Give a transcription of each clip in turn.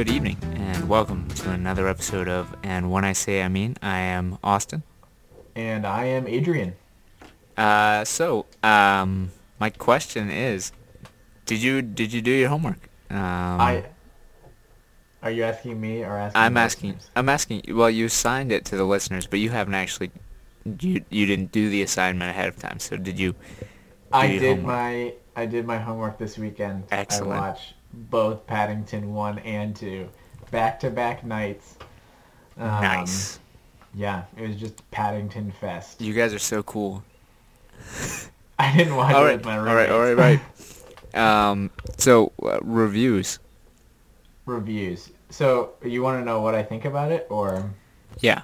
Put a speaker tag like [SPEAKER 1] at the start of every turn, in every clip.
[SPEAKER 1] Good evening, and welcome to another episode of And When I Say I Mean. I am Austin.
[SPEAKER 2] And I am Adrian.
[SPEAKER 1] Uh, so, um, my question is, did you did you do your homework? Um,
[SPEAKER 2] I. Are you asking me or asking?
[SPEAKER 1] I'm asking.
[SPEAKER 2] listeners?
[SPEAKER 1] I'm asking. Well, you assigned it to the listeners, but you haven't actually. You you didn't do the assignment ahead of time. So did you?
[SPEAKER 2] I did
[SPEAKER 1] homework?
[SPEAKER 2] my I did my homework this weekend.
[SPEAKER 1] Excellent.
[SPEAKER 2] I watched both Paddington one and two, back to back nights. Um,
[SPEAKER 1] nice.
[SPEAKER 2] Yeah, it was just Paddington Fest.
[SPEAKER 1] You guys are so cool.
[SPEAKER 2] I didn't watch
[SPEAKER 1] all
[SPEAKER 2] it
[SPEAKER 1] right.
[SPEAKER 2] with my
[SPEAKER 1] All
[SPEAKER 2] roommates.
[SPEAKER 1] right. All right. Right. um. So uh, reviews.
[SPEAKER 2] Reviews. So you want to know what I think about it, or
[SPEAKER 1] Yeah.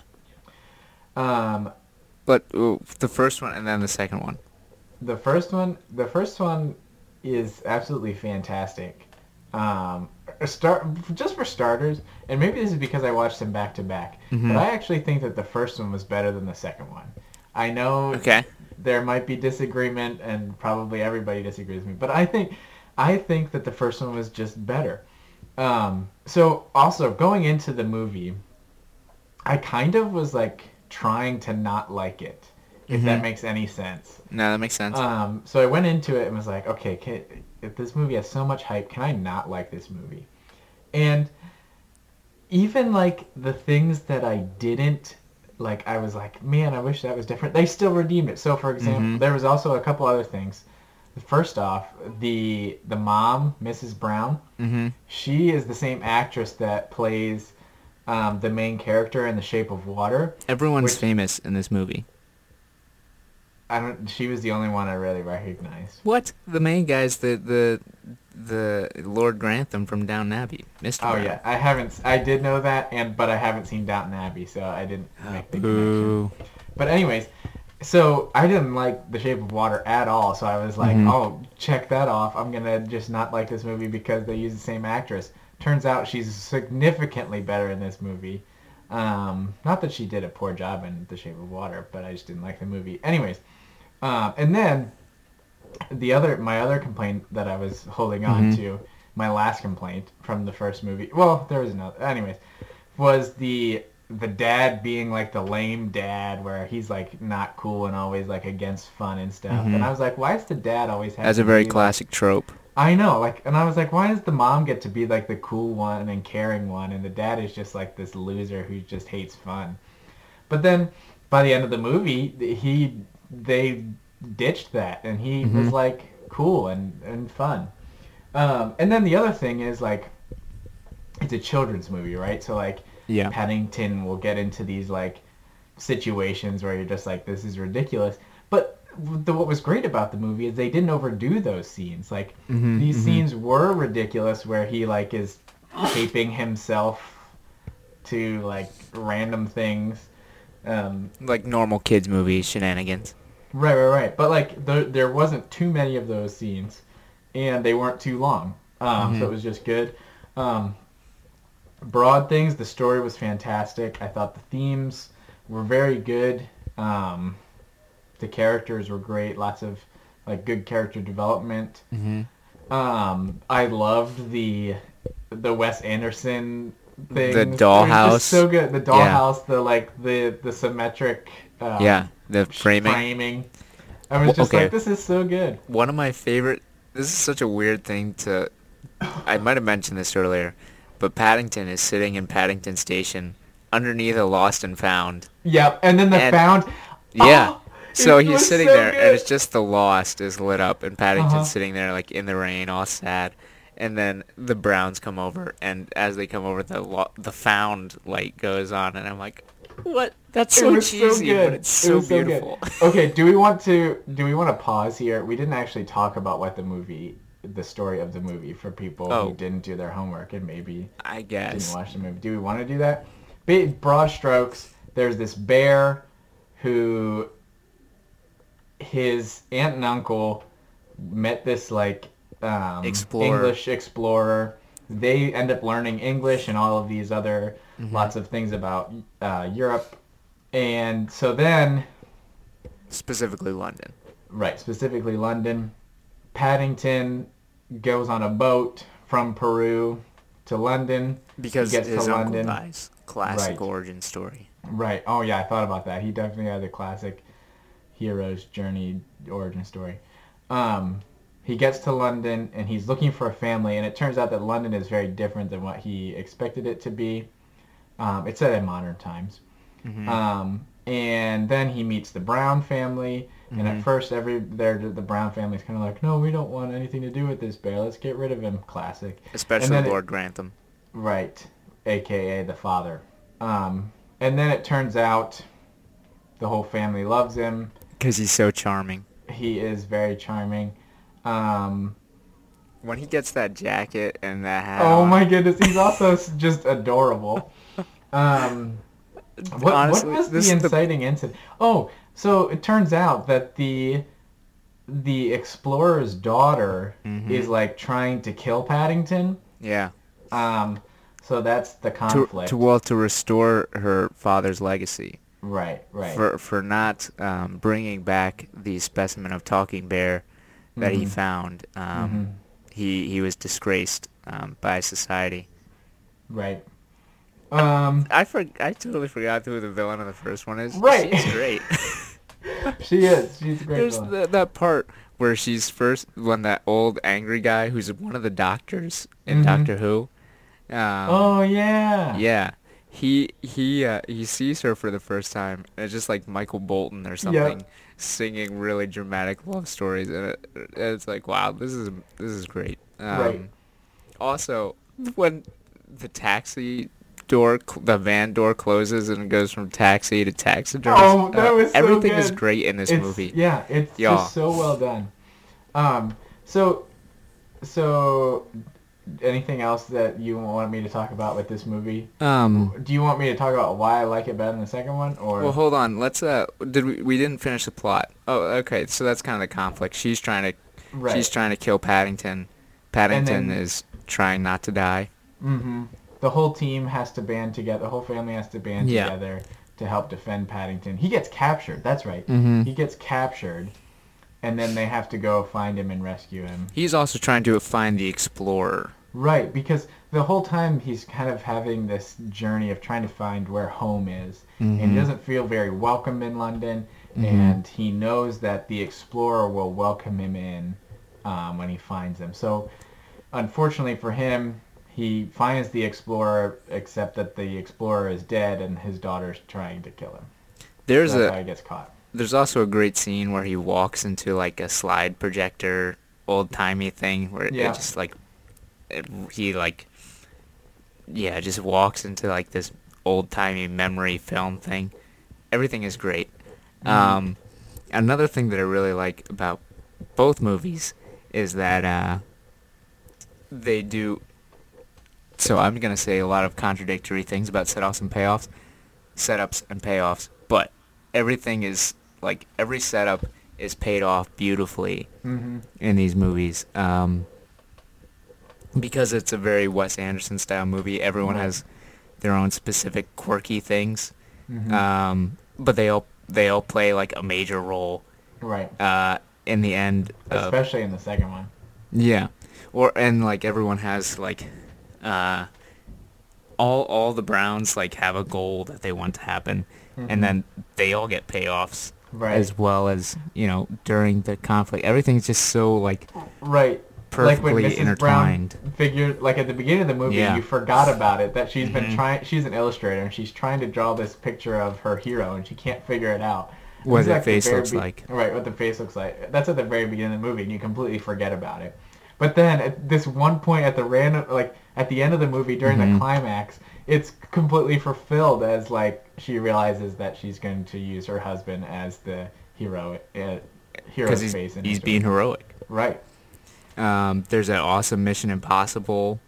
[SPEAKER 2] um,
[SPEAKER 1] But uh, the first one and then the second one.
[SPEAKER 2] The first one, the first one is absolutely fantastic. Um, start just for starters, and maybe this is because I watched them back to back, but I actually think that the first one was better than the second one. I know
[SPEAKER 1] Okay.
[SPEAKER 2] there might be disagreement, and probably everybody disagrees with me, but I think I think that the first one was just better. Um, so also going into the movie, I kind of was like trying to not like it, if that
[SPEAKER 1] Mhm.
[SPEAKER 2] makes any sense.
[SPEAKER 1] No, that makes sense.
[SPEAKER 2] Um, so I went into it and was like, okay, can, if this movie has so much hype, can I not like this movie? And even like the things that I didn't like, I was like, man, I wish that was different. They still redeemed it. So for example,
[SPEAKER 1] Mhm.
[SPEAKER 2] there was also a couple other things. First off, the the mom, Mrs. Brown,
[SPEAKER 1] mm-hmm.
[SPEAKER 2] she is the same actress that plays um, the main character in The Shape of Water.
[SPEAKER 1] Everyone's
[SPEAKER 2] Which-
[SPEAKER 1] famous in this movie.
[SPEAKER 2] I don't. She was the only one I really recognized.
[SPEAKER 1] What? The main guy's the the the Lord Grantham from Downton Abbey, Mr.
[SPEAKER 2] Oh
[SPEAKER 1] Brown.
[SPEAKER 2] yeah, I haven't. I did know that, and but I haven't seen Downton Abbey, so I didn't make the connection. But anyways, so I didn't like The Shape of Water at all. So I was like,
[SPEAKER 1] Mhm.
[SPEAKER 2] oh, check that off. I'm gonna just not like this movie because they use the same actress. Turns out she's significantly better in this movie. Um, not that she did a poor job in The Shape of Water, but I just didn't like the movie. Anyways, um, and then the other my other complaint that I was holding on
[SPEAKER 1] Mhm.
[SPEAKER 2] to, my last complaint from the first movie. Well, there was another. Anyways, was the the dad being like the lame dad where he's like not cool and always like against fun and stuff.
[SPEAKER 1] Mhm.
[SPEAKER 2] And I was like, why does the dad always have to
[SPEAKER 1] a very
[SPEAKER 2] be, like-
[SPEAKER 1] classic trope.
[SPEAKER 2] I know, like, and I was like, why does the mom get to be like the cool one and caring one, and the dad is just like this loser who just hates fun? But then, by the end of the movie, he they ditched that, and he was
[SPEAKER 1] Mhm.
[SPEAKER 2] like cool and and fun. Um, and then the other thing is like, it's a children's movie, right? So like,
[SPEAKER 1] Yeah.
[SPEAKER 2] Paddington will get into these like situations where you're just like, this is ridiculous. But the, what was great about the movie is they didn't overdo those scenes. Like
[SPEAKER 1] Mhm,
[SPEAKER 2] these
[SPEAKER 1] mhm.
[SPEAKER 2] scenes were ridiculous, where he like is taping himself to like random things. Um,
[SPEAKER 1] Like normal kids movie shenanigans.
[SPEAKER 2] right, right, right. But like there, there wasn't too many of those scenes, and they weren't too long. Um,
[SPEAKER 1] Mhm.
[SPEAKER 2] So it was just good. Um, broad things. The story was fantastic. I thought the themes were very good. Um, the characters were great. Lots of like good character development.
[SPEAKER 1] Mm-hmm.
[SPEAKER 2] Um, I loved the the Wes Anderson thing.
[SPEAKER 1] The dollhouse.
[SPEAKER 2] so good. The
[SPEAKER 1] Yeah.
[SPEAKER 2] dollhouse. The like the the symmetric. Um,
[SPEAKER 1] yeah, the framing.
[SPEAKER 2] framing. I was
[SPEAKER 1] Well,
[SPEAKER 2] just
[SPEAKER 1] okay.
[SPEAKER 2] like, this is so good.
[SPEAKER 1] One of my favorite. This is such a weird thing to. I might have mentioned this earlier, but Paddington is sitting in Paddington Station underneath a lost and found.
[SPEAKER 2] Yep. And then the
[SPEAKER 1] And-
[SPEAKER 2] found.
[SPEAKER 1] Yeah.
[SPEAKER 2] Oh,
[SPEAKER 1] So he's sitting
[SPEAKER 2] so
[SPEAKER 1] there, and it's just the lost is lit up, and Paddington's
[SPEAKER 2] Uh-huh.
[SPEAKER 1] sitting there like in the rain, all sad. And then the Browns come over, and as they come over, the lo- the found light goes on, and I'm like, "What? That's so cheesy,
[SPEAKER 2] so good.
[SPEAKER 1] but it's
[SPEAKER 2] It
[SPEAKER 1] so
[SPEAKER 2] good.
[SPEAKER 1] beautiful."
[SPEAKER 2] okay, do we want to do we want to pause here? We didn't actually talk about what the movie, the story of the movie, for people
[SPEAKER 1] Oh.
[SPEAKER 2] who didn't do their homework and maybe
[SPEAKER 1] I guess didn't
[SPEAKER 2] watch the movie. Do we want to do that? Big broad strokes. There's this bear who his aunt and uncle met this like um,
[SPEAKER 1] Explorer.
[SPEAKER 2] English explorer. They end up learning English and all of these other
[SPEAKER 1] Mhm.
[SPEAKER 2] lots of things about uh, Europe. And so then,
[SPEAKER 1] Specifically London.
[SPEAKER 2] right, specifically London, Paddington goes on a boat from Peru to London.
[SPEAKER 1] Because he
[SPEAKER 2] gets to
[SPEAKER 1] uncle
[SPEAKER 2] London.
[SPEAKER 1] dies. Classic
[SPEAKER 2] Right.
[SPEAKER 1] origin story.
[SPEAKER 2] Right. Oh yeah, I thought about that. He definitely had the classic hero's journey origin story. Um, he gets to London and he's looking for a family, and it turns out that London is very different than what he expected it to be. Um, it's set in modern times.
[SPEAKER 1] Mhm.
[SPEAKER 2] Um, and then he meets the Brown family, and
[SPEAKER 1] Mhm.
[SPEAKER 2] at first, every they're, the Brown family's kind of like, no, we don't want anything to do with this bear. Let's get rid of him. Classic.
[SPEAKER 1] Especially
[SPEAKER 2] then it-
[SPEAKER 1] Lord Grantham.
[SPEAKER 2] Right, aka the father. Um, and then it turns out the whole family loves him.
[SPEAKER 1] Because he's so charming.
[SPEAKER 2] He is very charming. Um,
[SPEAKER 1] When he gets that jacket and that hat
[SPEAKER 2] oh
[SPEAKER 1] on,
[SPEAKER 2] my goodness, he's also just adorable. Um, what,
[SPEAKER 1] honestly,
[SPEAKER 2] what was
[SPEAKER 1] this
[SPEAKER 2] the
[SPEAKER 1] is the-
[SPEAKER 2] inciting incident? Oh, so it turns out that the the explorer's daughter
[SPEAKER 1] Mhm.
[SPEAKER 2] is like trying to kill Paddington.
[SPEAKER 1] Yeah.
[SPEAKER 2] Um, so that's the
[SPEAKER 1] To,
[SPEAKER 2] conflict.
[SPEAKER 1] to well to restore her father's legacy
[SPEAKER 2] right, right.
[SPEAKER 1] for for not um, bringing back the specimen of talking bear that he
[SPEAKER 2] Mhm.
[SPEAKER 1] found. Um,
[SPEAKER 2] Mhm.
[SPEAKER 1] He he was disgraced um, by society.
[SPEAKER 2] Right. Um,
[SPEAKER 1] I for, I totally forgot who the villain of the first one is.
[SPEAKER 2] Right.
[SPEAKER 1] She's great.
[SPEAKER 2] she is. She's a great
[SPEAKER 1] There's the, that part where she's first when that old angry guy who's one of the doctors in
[SPEAKER 2] Mhm.
[SPEAKER 1] Doctor Who. Um,
[SPEAKER 2] oh yeah.
[SPEAKER 1] Yeah. He he uh, he sees her for the first time. It's just like Michael Bolton or something singing really dramatic love stories, and it, it's like wow, this is this is great. Um,
[SPEAKER 2] Right.
[SPEAKER 1] Also, when the taxi door, the van door closes and it goes from taxi to taxidermist.
[SPEAKER 2] Oh, that was so
[SPEAKER 1] everything is great in this
[SPEAKER 2] it's,
[SPEAKER 1] movie.
[SPEAKER 2] Yeah, it's
[SPEAKER 1] Yeah.
[SPEAKER 2] just so well done. Um, so, so, anything else that you want me to talk about with this movie?
[SPEAKER 1] Um.
[SPEAKER 2] Do you want me to talk about why I like it better than the second one, or
[SPEAKER 1] Well, hold on. Let's. Uh, did we? We didn't finish the plot. Oh, okay. So that's kind of the conflict. She's trying to.
[SPEAKER 2] right?
[SPEAKER 1] She's trying to kill Paddington. Paddington
[SPEAKER 2] then-
[SPEAKER 1] is trying not to die.
[SPEAKER 2] Mm-hmm. The whole team has to band together. The whole family has to band
[SPEAKER 1] Yeah.
[SPEAKER 2] together to help defend Paddington. He gets captured. That's right.
[SPEAKER 1] Mm-hmm.
[SPEAKER 2] He gets captured, and then they have to go find him and rescue him.
[SPEAKER 1] He's also trying to find the explorer.
[SPEAKER 2] Right, because the whole time he's kind of having this journey of trying to find where home is, and
[SPEAKER 1] Mhm.
[SPEAKER 2] he doesn't feel very welcome in London,
[SPEAKER 1] Mhm.
[SPEAKER 2] and he knows that the explorer will welcome him in um, when he finds him. So, unfortunately for him, he finds the explorer, except that the explorer is dead, and his daughter's trying to kill him.
[SPEAKER 1] There's
[SPEAKER 2] so
[SPEAKER 1] a.
[SPEAKER 2] he gets caught.
[SPEAKER 1] There's also a great scene where he walks into like a slide projector, old timey thing where
[SPEAKER 2] Yeah.
[SPEAKER 1] it just like, he like, yeah, just walks into like this old timey memory film thing. Everything is great.
[SPEAKER 2] Mhm.
[SPEAKER 1] Um, another thing that I really like about both movies is that uh, they do. So I'm gonna say a lot of contradictory things about setups and payoffs, setups and payoffs, but everything is like every setup is paid off beautifully
[SPEAKER 2] hmm
[SPEAKER 1] in these movies. Um, because it's a very Wes Anderson style movie, everyone
[SPEAKER 2] Right.
[SPEAKER 1] has their own specific quirky things,
[SPEAKER 2] hmm
[SPEAKER 1] um, but they all they all play like a major role
[SPEAKER 2] right.
[SPEAKER 1] uh, in the end. Of,
[SPEAKER 2] Especially in the second one.
[SPEAKER 1] yeah, or and like everyone has like uh, all all the Browns like have a goal that they want to happen,
[SPEAKER 2] Mhm.
[SPEAKER 1] and then they all get payoffs
[SPEAKER 2] Right.
[SPEAKER 1] as well as you know during the conflict. Everything's just so like
[SPEAKER 2] Right.
[SPEAKER 1] Perfectly
[SPEAKER 2] like when Mrs. Brown figured, like at the beginning of the movie,
[SPEAKER 1] Yeah.
[SPEAKER 2] you forgot about it that she's been
[SPEAKER 1] Mhm.
[SPEAKER 2] trying. She's an illustrator and she's trying to draw this picture of her hero and she can't figure it out.
[SPEAKER 1] What the face looks like.
[SPEAKER 2] Right, what the face looks like. That's at the very beginning of the movie, and you completely forget about it. But then at this one point at the random, like at the end of the movie during
[SPEAKER 1] Mhm.
[SPEAKER 2] the climax, it's completely fulfilled as like she realizes that she's going to use her husband as the hero, uh, hero's
[SPEAKER 1] because he's,
[SPEAKER 2] face in
[SPEAKER 1] he's being heroic.
[SPEAKER 2] right.
[SPEAKER 1] Um, there's an awesome Mission Impossible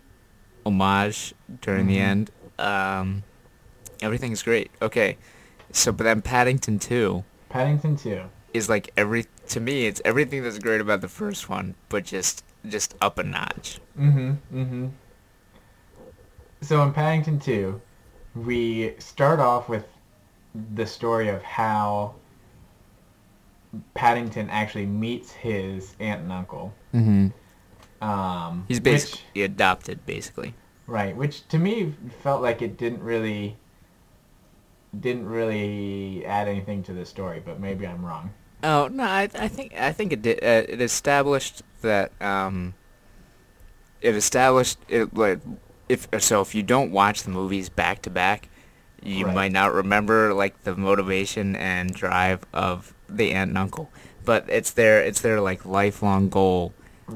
[SPEAKER 1] homage during the
[SPEAKER 2] Mhm.
[SPEAKER 1] end. Um, everything's great. Okay, so but then Paddington Two
[SPEAKER 2] Paddington 2.
[SPEAKER 1] is like every to me it's everything that's great about the first one, but just just up a notch.
[SPEAKER 2] Mm-hmm. Mm-hmm. So in Paddington 2, we start off with the story of how Paddington actually meets his aunt and uncle.
[SPEAKER 1] Mm-hmm.
[SPEAKER 2] Um,
[SPEAKER 1] He's
[SPEAKER 2] which-
[SPEAKER 1] basically adopted, basically.
[SPEAKER 2] Right, which to me felt like it didn't really didn't really add anything to the story, but maybe I'm wrong.
[SPEAKER 1] Oh no, I, I think I think it did. Uh, it established that um, it established it like if so if you don't watch the movies back to back, you
[SPEAKER 2] Right.
[SPEAKER 1] might not remember like the motivation and drive of the aunt and uncle. But it's their it's their like lifelong goal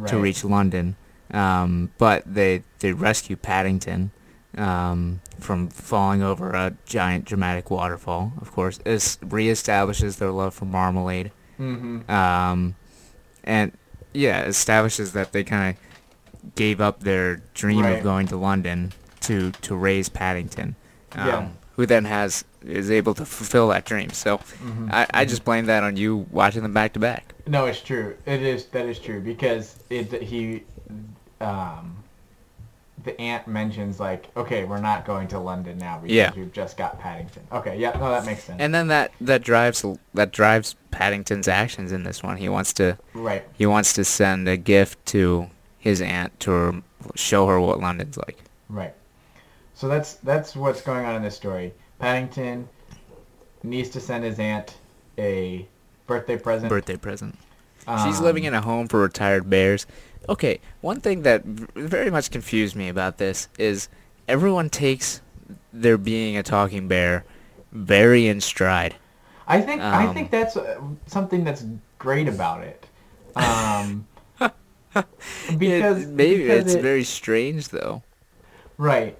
[SPEAKER 1] to reach London. Um, but they they rescue Paddington um, from falling over a giant dramatic waterfall. Of course, this reestablishes their love for marmalade
[SPEAKER 2] Mm-hmm.
[SPEAKER 1] um, and yeah, establishes that they kind of gave up their dream
[SPEAKER 2] Right.
[SPEAKER 1] of going to London to to raise Paddington, um,
[SPEAKER 2] Yeah.
[SPEAKER 1] who then has is able to fulfill that dream. So
[SPEAKER 2] Mhm.
[SPEAKER 1] I, I just blame that on you watching them back to back.
[SPEAKER 2] No, it's true. It is that is true because it he um the aunt mentions like, okay, we're not going to London now because
[SPEAKER 1] Yeah.
[SPEAKER 2] we've just got Paddington. Okay, yeah, no, that makes sense.
[SPEAKER 1] And then that that drives that drives Paddington's actions in this one. He wants to
[SPEAKER 2] right,
[SPEAKER 1] he wants to send a gift to his aunt to show her what London's like.
[SPEAKER 2] right. So that's that's what's going on in this story. Paddington needs to send his aunt a birthday present.
[SPEAKER 1] birthday present. She's
[SPEAKER 2] Um,
[SPEAKER 1] living in a home for retired bears. Okay, one thing that very much confused me about this is everyone takes there being a talking bear very in stride.
[SPEAKER 2] I think I
[SPEAKER 1] um,
[SPEAKER 2] think that's uh, something that's great about it. Um, because
[SPEAKER 1] It- maybe
[SPEAKER 2] because
[SPEAKER 1] it's
[SPEAKER 2] it-
[SPEAKER 1] very strange though.
[SPEAKER 2] Right.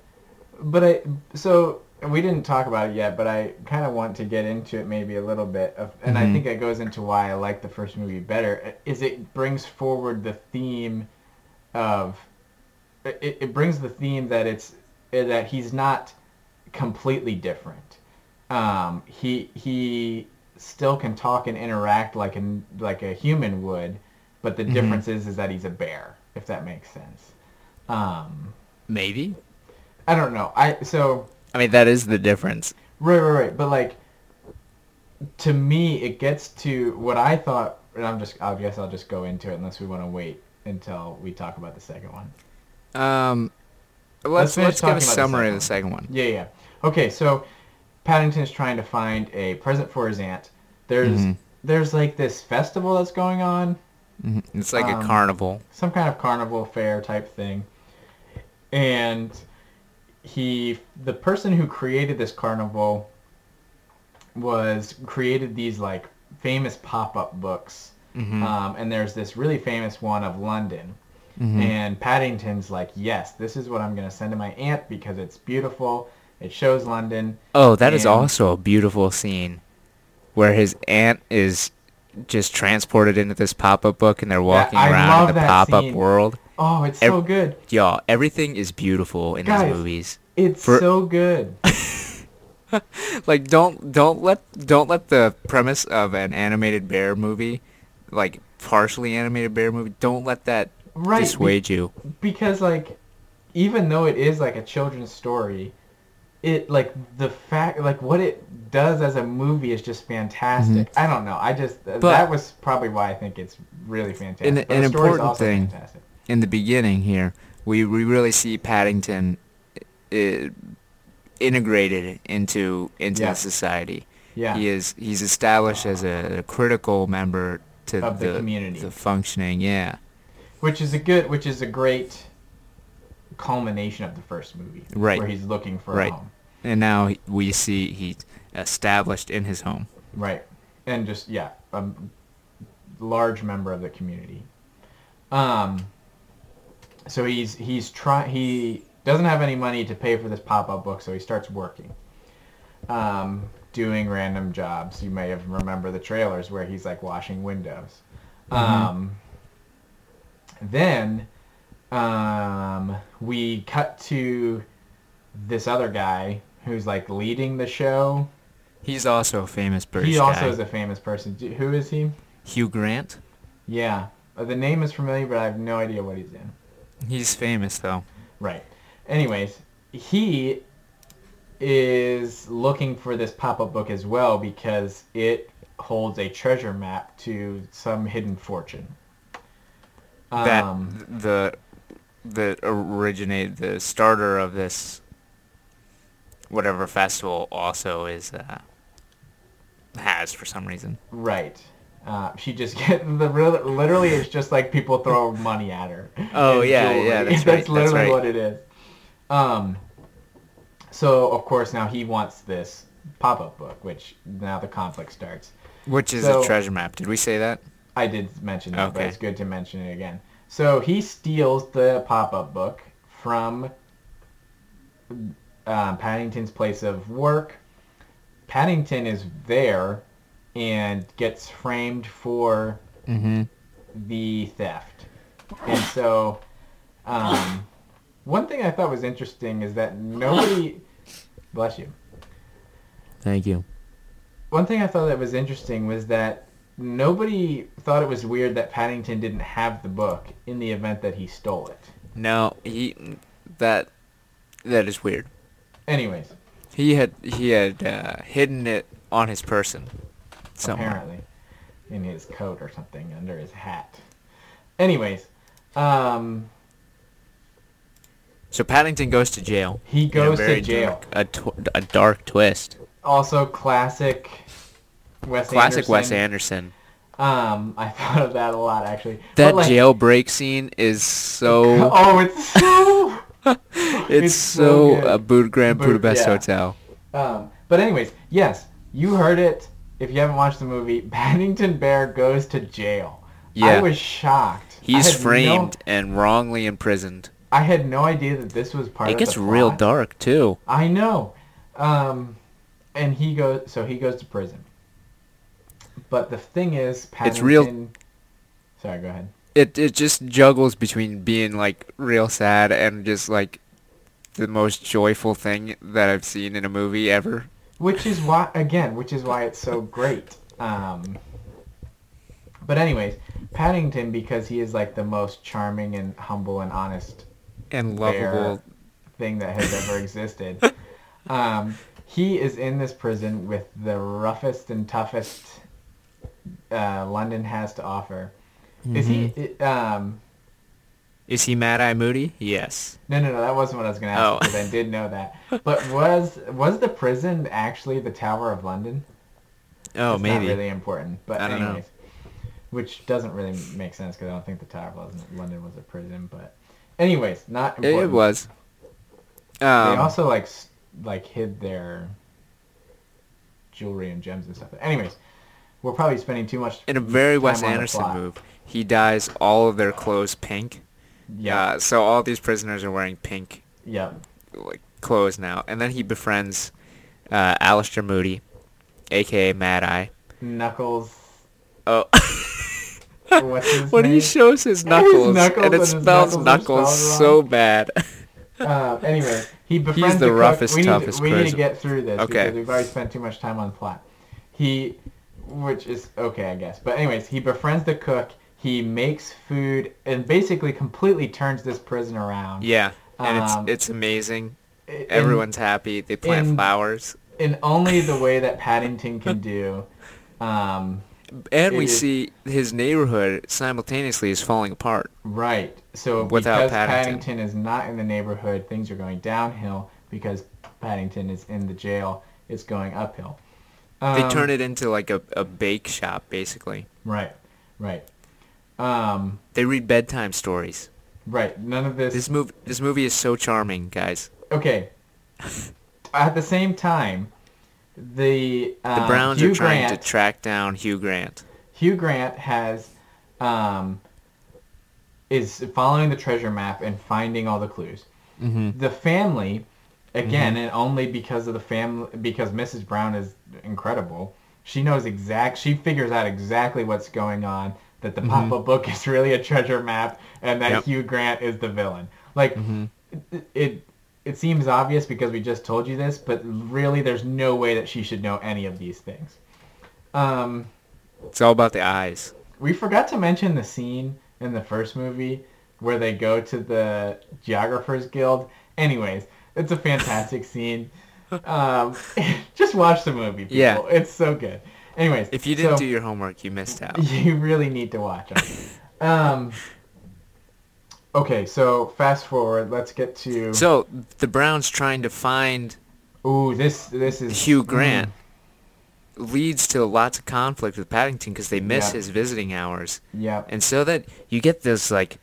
[SPEAKER 2] But I so we didn't talk about it yet, but I kind of want to get into it maybe a little bit of, and I
[SPEAKER 1] Mhm.
[SPEAKER 2] think it goes into why I like the first movie better is it brings forward the theme of it, it brings the theme that it's that he's not completely different. Um, he he still can talk and interact like a like a human would, but the
[SPEAKER 1] Mhm.
[SPEAKER 2] difference is is that he's a bear, if that makes sense. Um,
[SPEAKER 1] Maybe.
[SPEAKER 2] I don't know. I so
[SPEAKER 1] I mean that is the difference.
[SPEAKER 2] right, right, right. But like, to me, it gets to what I thought, and I'm just. I guess I'll just go into it unless we want to wait until we talk about the second one.
[SPEAKER 1] Um,
[SPEAKER 2] Let's
[SPEAKER 1] let's let's, give a
[SPEAKER 2] the
[SPEAKER 1] summary
[SPEAKER 2] second
[SPEAKER 1] of the second one.
[SPEAKER 2] Yeah, yeah. Okay, so Paddington is trying to find a present for his aunt. There's
[SPEAKER 1] Mhm.
[SPEAKER 2] there's like this festival that's going on,
[SPEAKER 1] Mhm. It's like
[SPEAKER 2] Um,
[SPEAKER 1] a carnival.
[SPEAKER 2] some kind of carnival fair type thing. And he the person who created this carnival was created these like famous pop-up books.
[SPEAKER 1] Mhm.
[SPEAKER 2] Um, and there's this really famous one of London.
[SPEAKER 1] Mhm.
[SPEAKER 2] And Paddington's like, yes, this is what I'm going to send to my aunt because it's beautiful. It shows London.
[SPEAKER 1] Oh, that is
[SPEAKER 2] and-
[SPEAKER 1] also a beautiful scene where his aunt is just transported into this pop-up book and they're walking
[SPEAKER 2] I
[SPEAKER 1] around in the pop-up
[SPEAKER 2] scene.
[SPEAKER 1] world.
[SPEAKER 2] Oh, it's
[SPEAKER 1] Ev-
[SPEAKER 2] so good.
[SPEAKER 1] Y'all, everything is beautiful in
[SPEAKER 2] Guys.
[SPEAKER 1] these movies.
[SPEAKER 2] It's
[SPEAKER 1] For-
[SPEAKER 2] so good.
[SPEAKER 1] Like don't don't let don't let the premise of an animated bear movie, like partially animated bear movie, don't let that
[SPEAKER 2] Right. be-
[SPEAKER 1] dissuade you.
[SPEAKER 2] because like even though it is like a children's story it like the fact like what it does as a movie is just fantastic i don't know i just
[SPEAKER 1] Mm-hmm. But-
[SPEAKER 2] that was probably why i think it's really fantastic
[SPEAKER 1] An-
[SPEAKER 2] But
[SPEAKER 1] an
[SPEAKER 2] the story's
[SPEAKER 1] important
[SPEAKER 2] also
[SPEAKER 1] thing-
[SPEAKER 2] fantastic.
[SPEAKER 1] In the beginning here, we we really see Paddington uh, integrated into into
[SPEAKER 2] Yeah.
[SPEAKER 1] society.
[SPEAKER 2] yeah
[SPEAKER 1] He is he's established as a, a critical member to
[SPEAKER 2] Of the community.
[SPEAKER 1] the functioning. Yeah,
[SPEAKER 2] which is a good which is a great culmination of the first movie
[SPEAKER 1] Right.
[SPEAKER 2] where he's looking for
[SPEAKER 1] Right.
[SPEAKER 2] a home
[SPEAKER 1] and now we see he's established in his home.
[SPEAKER 2] Right. And just yeah, a large member of the community. Um so he's he's try he doesn't have any money to pay for this pop-up book, so he starts working. Um doing random jobs. You may have remember the trailers where he's like washing windows. Um then um we cut to this other guy who's like leading the show.
[SPEAKER 1] He's also a famous British
[SPEAKER 2] he also
[SPEAKER 1] guy.
[SPEAKER 2] is a famous person. Who is he?
[SPEAKER 1] Hugh Grant.
[SPEAKER 2] Yeah, Uh, the name is familiar, but I have no idea what he's in.
[SPEAKER 1] He's famous though.
[SPEAKER 2] Right. Anyways, he is looking for this pop-up book as well because it holds a treasure map to some hidden fortune.
[SPEAKER 1] That
[SPEAKER 2] Um,
[SPEAKER 1] the the originate the starter of this whatever festival also is uh, has for some reason.
[SPEAKER 2] Right. Uh, she just get the real, literally it's just like people throw money at her.
[SPEAKER 1] Oh, yeah,
[SPEAKER 2] jewelry.
[SPEAKER 1] yeah, that's right,
[SPEAKER 2] that's
[SPEAKER 1] that's
[SPEAKER 2] literally
[SPEAKER 1] right.
[SPEAKER 2] what it is. Um. So of course now he wants this pop-up book, which now the conflict starts.
[SPEAKER 1] Which is
[SPEAKER 2] So-
[SPEAKER 1] a treasure map. Did we say that?
[SPEAKER 2] I did mention that, but it's good to mention it again. So he steals the pop-up book from um, Paddington's place of work. Paddington is there and gets framed for
[SPEAKER 1] Mm-hmm.
[SPEAKER 2] the theft. And so, um, one thing I thought was interesting is that nobody, bless you.
[SPEAKER 1] Thank you.
[SPEAKER 2] One thing I thought that was interesting was that nobody thought it was weird that Paddington didn't have the book in the event that he stole it.
[SPEAKER 1] No, he that that is weird.
[SPEAKER 2] Anyways,
[SPEAKER 1] He had he had uh, hidden it on his person somewhere.
[SPEAKER 2] apparently, in his coat or something under his hat. Anyways, um,
[SPEAKER 1] So Paddington goes to jail.
[SPEAKER 2] he goes to jail.
[SPEAKER 1] Dark, a, tw- a dark twist.
[SPEAKER 2] Also, classic Wes
[SPEAKER 1] Classic
[SPEAKER 2] Anderson.
[SPEAKER 1] Wes Anderson.
[SPEAKER 2] Um, I thought of that a lot actually.
[SPEAKER 1] That
[SPEAKER 2] like,
[SPEAKER 1] jailbreak scene is so.
[SPEAKER 2] Oh, it's so.
[SPEAKER 1] it's,
[SPEAKER 2] it's
[SPEAKER 1] so,
[SPEAKER 2] so good.
[SPEAKER 1] a Bud Grand
[SPEAKER 2] Bud-
[SPEAKER 1] Budapest
[SPEAKER 2] yeah.
[SPEAKER 1] Hotel.
[SPEAKER 2] Um, but anyways, yes, you heard it. If you haven't watched the movie, Paddington Bear goes to jail.
[SPEAKER 1] Yeah.
[SPEAKER 2] I was shocked.
[SPEAKER 1] He's
[SPEAKER 2] had no-
[SPEAKER 1] framed and wrongly imprisoned.
[SPEAKER 2] I had no idea that this was part
[SPEAKER 1] It
[SPEAKER 2] of
[SPEAKER 1] It
[SPEAKER 2] gets
[SPEAKER 1] real dark too.
[SPEAKER 2] I know. Um, and he goes, so he goes to prison. But the thing is, Paddington.
[SPEAKER 1] It's real-
[SPEAKER 2] Sorry, go ahead.
[SPEAKER 1] It it just juggles between being like real sad and just like the most joyful thing that I've seen in a movie ever.
[SPEAKER 2] Which is why, again, which is why it's so great. Um, but anyways, Paddington, because he is like the most charming and humble and honest
[SPEAKER 1] And lovable.
[SPEAKER 2] thing that has ever existed. um, he is in this prison with the roughest and toughest uh, London has to offer. Is he?
[SPEAKER 1] Mm-hmm.
[SPEAKER 2] Um,
[SPEAKER 1] Is he Mad Eye Moody? Yes.
[SPEAKER 2] no, no, no. That wasn't what I was going to
[SPEAKER 1] Oh.
[SPEAKER 2] ask because I did know that. But was was the prison actually the Tower of London?
[SPEAKER 1] Oh,
[SPEAKER 2] It's
[SPEAKER 1] maybe.
[SPEAKER 2] Not really important, but
[SPEAKER 1] I don't know.
[SPEAKER 2] which doesn't really make sense because I don't think the Tower of London, was a prison. But anyways, not
[SPEAKER 1] It,
[SPEAKER 2] important.
[SPEAKER 1] it was.
[SPEAKER 2] They
[SPEAKER 1] Um,
[SPEAKER 2] also like like hid their jewelry and gems and stuff. Anyways, we're probably spending too much.
[SPEAKER 1] in a very Wes Anderson move, he dyes all of their clothes pink.
[SPEAKER 2] Yeah.
[SPEAKER 1] Uh, so all these prisoners are wearing pink
[SPEAKER 2] yeah.
[SPEAKER 1] like clothes now, and then he befriends uh, Alistair Moody, aka Mad Eye.
[SPEAKER 2] Knuckles.
[SPEAKER 1] Oh.
[SPEAKER 2] What's his
[SPEAKER 1] when he shows his knuckles,
[SPEAKER 2] knuckles
[SPEAKER 1] and it
[SPEAKER 2] and
[SPEAKER 1] spells
[SPEAKER 2] knuckles
[SPEAKER 1] knuckles so bad.
[SPEAKER 2] Uh, anyway, he befriends
[SPEAKER 1] the
[SPEAKER 2] cook.
[SPEAKER 1] roughest,
[SPEAKER 2] we
[SPEAKER 1] toughest
[SPEAKER 2] We need to get through this
[SPEAKER 1] Okay.
[SPEAKER 2] because we've already spent too much time on the plot. He, which is okay, I guess. But anyways, he befriends the cook. He makes food and basically completely turns this prison around.
[SPEAKER 1] yeah, and
[SPEAKER 2] Um,
[SPEAKER 1] it's it's amazing.
[SPEAKER 2] In-
[SPEAKER 1] Everyone's happy. They plant
[SPEAKER 2] in-
[SPEAKER 1] flowers,
[SPEAKER 2] in only the way that Paddington can do. Um,
[SPEAKER 1] and we
[SPEAKER 2] is-
[SPEAKER 1] see his neighborhood simultaneously is falling apart.
[SPEAKER 2] right. So
[SPEAKER 1] Without
[SPEAKER 2] because
[SPEAKER 1] Paddington.
[SPEAKER 2] Paddington is not in the neighborhood, things are going downhill. Because Paddington is in the jail, it's going uphill.
[SPEAKER 1] They
[SPEAKER 2] Um,
[SPEAKER 1] turn it into like a, a bake shop, basically.
[SPEAKER 2] Right. Right. Um,
[SPEAKER 1] They read bedtime stories.
[SPEAKER 2] right. None of this.
[SPEAKER 1] This movie, this movie is so charming, guys.
[SPEAKER 2] Okay. At the same time, the
[SPEAKER 1] The
[SPEAKER 2] um,
[SPEAKER 1] Browns
[SPEAKER 2] Hugh
[SPEAKER 1] are trying
[SPEAKER 2] Grant,
[SPEAKER 1] to track down Hugh Grant.
[SPEAKER 2] Hugh Grant has um, is following the treasure map and finding all the clues.
[SPEAKER 1] Mm-hmm.
[SPEAKER 2] The family, again, and only because of the family, because Mrs. Brown is incredible. She knows exact. She figures out exactly what's going on. That the pop-up book is really a treasure map, and that
[SPEAKER 1] Yep.
[SPEAKER 2] Hugh Grant is the villain. Like it, it, it seems obvious because we just told you this, but really, there's no way that she should know any of these things. Um,
[SPEAKER 1] It's all about the eyes.
[SPEAKER 2] we forgot to mention the scene in the first movie where they go to the Geographers Guild. Anyways, it's a fantastic scene. Um, just watch the movie, people.
[SPEAKER 1] Yeah.
[SPEAKER 2] It's so good. Anyways,
[SPEAKER 1] If you didn't
[SPEAKER 2] so
[SPEAKER 1] do your homework, you missed out.
[SPEAKER 2] you really need to watch them. um, Okay, so fast forward. Let's get to.
[SPEAKER 1] So the Browns trying to find
[SPEAKER 2] Ooh, this this is
[SPEAKER 1] Hugh Grant leads to lots of conflict with Paddington because they miss
[SPEAKER 2] Yeah.
[SPEAKER 1] his visiting hours,
[SPEAKER 2] Mm, yeah.
[SPEAKER 1] and so that you get this like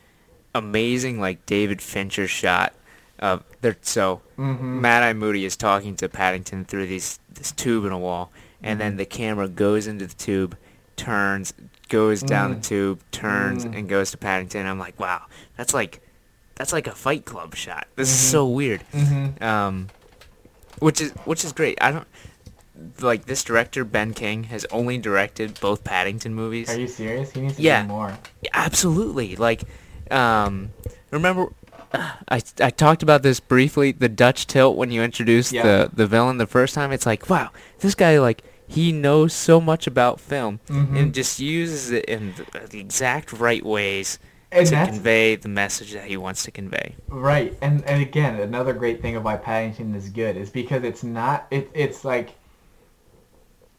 [SPEAKER 1] amazing like David Fincher shot of there. So
[SPEAKER 2] Mm-hmm.
[SPEAKER 1] Mad Eye Moody is talking to Paddington through these this tube in a wall, and then
[SPEAKER 2] Mhm.
[SPEAKER 1] the camera goes into the tube, turns, goes down the
[SPEAKER 2] Mm.
[SPEAKER 1] tube, turns,
[SPEAKER 2] Mm.
[SPEAKER 1] and goes to Paddington. I'm like, wow, that's like that's like a Fight Club shot. This is
[SPEAKER 2] Mhm.
[SPEAKER 1] so weird.
[SPEAKER 2] Mm-hmm.
[SPEAKER 1] Um, which is which is great. I don't like this director Ben King has only directed both Paddington movies.
[SPEAKER 2] Are you serious? He needs to
[SPEAKER 1] Yeah.
[SPEAKER 2] do more.
[SPEAKER 1] Yeah, absolutely. Like, um, remember, I I talked about this briefly. The Dutch tilt when you introduced
[SPEAKER 2] Yeah.
[SPEAKER 1] the the villain the first time. It's like, wow, this guy like he knows so much about film
[SPEAKER 2] Mhm.
[SPEAKER 1] and just uses it in the, the exact right ways
[SPEAKER 2] And
[SPEAKER 1] to convey the message that he wants to convey.
[SPEAKER 2] Right, and and again, another great thing of why Paddington is good is because it's not it it's like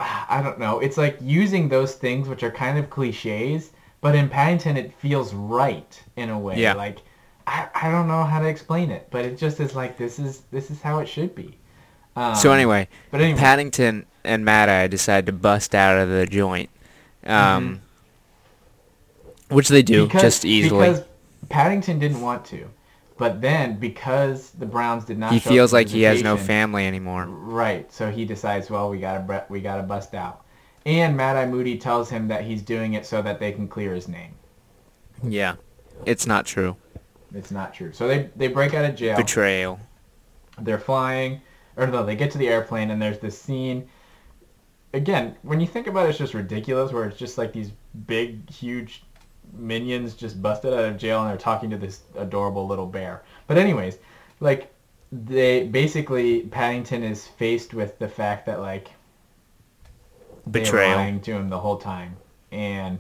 [SPEAKER 2] I don't know, it's like using those things which are kind of cliches, but in Paddington it feels right in a way.
[SPEAKER 1] Yeah.
[SPEAKER 2] Like I, I don't know how to explain it, but it just is like this is this is how it should be. Um,
[SPEAKER 1] so anyway,
[SPEAKER 2] but anyway,
[SPEAKER 1] Paddington and Mad Eye decide to bust out of the joint, um, which they do
[SPEAKER 2] because,
[SPEAKER 1] just easily.
[SPEAKER 2] because Paddington didn't want to, but then because the Browns did not,
[SPEAKER 1] he feels like he has no family anymore.
[SPEAKER 2] Right. So he decides, well, we gotta we gotta bust out. And Mad Eye Moody tells him that he's doing it so that they can clear his name.
[SPEAKER 1] Yeah, it's not true.
[SPEAKER 2] It's not true. So they they break out of jail.
[SPEAKER 1] Betrayal.
[SPEAKER 2] They're flying, or no, they get to the airplane, and there's this scene. Again, when you think about it, it's just ridiculous. Where it's just like these big, huge minions just busted out of jail, and they're talking to this adorable little bear. But anyways, like they basically Paddington is faced with the fact that like
[SPEAKER 1] Betrayal.
[SPEAKER 2] lying to him the whole time, and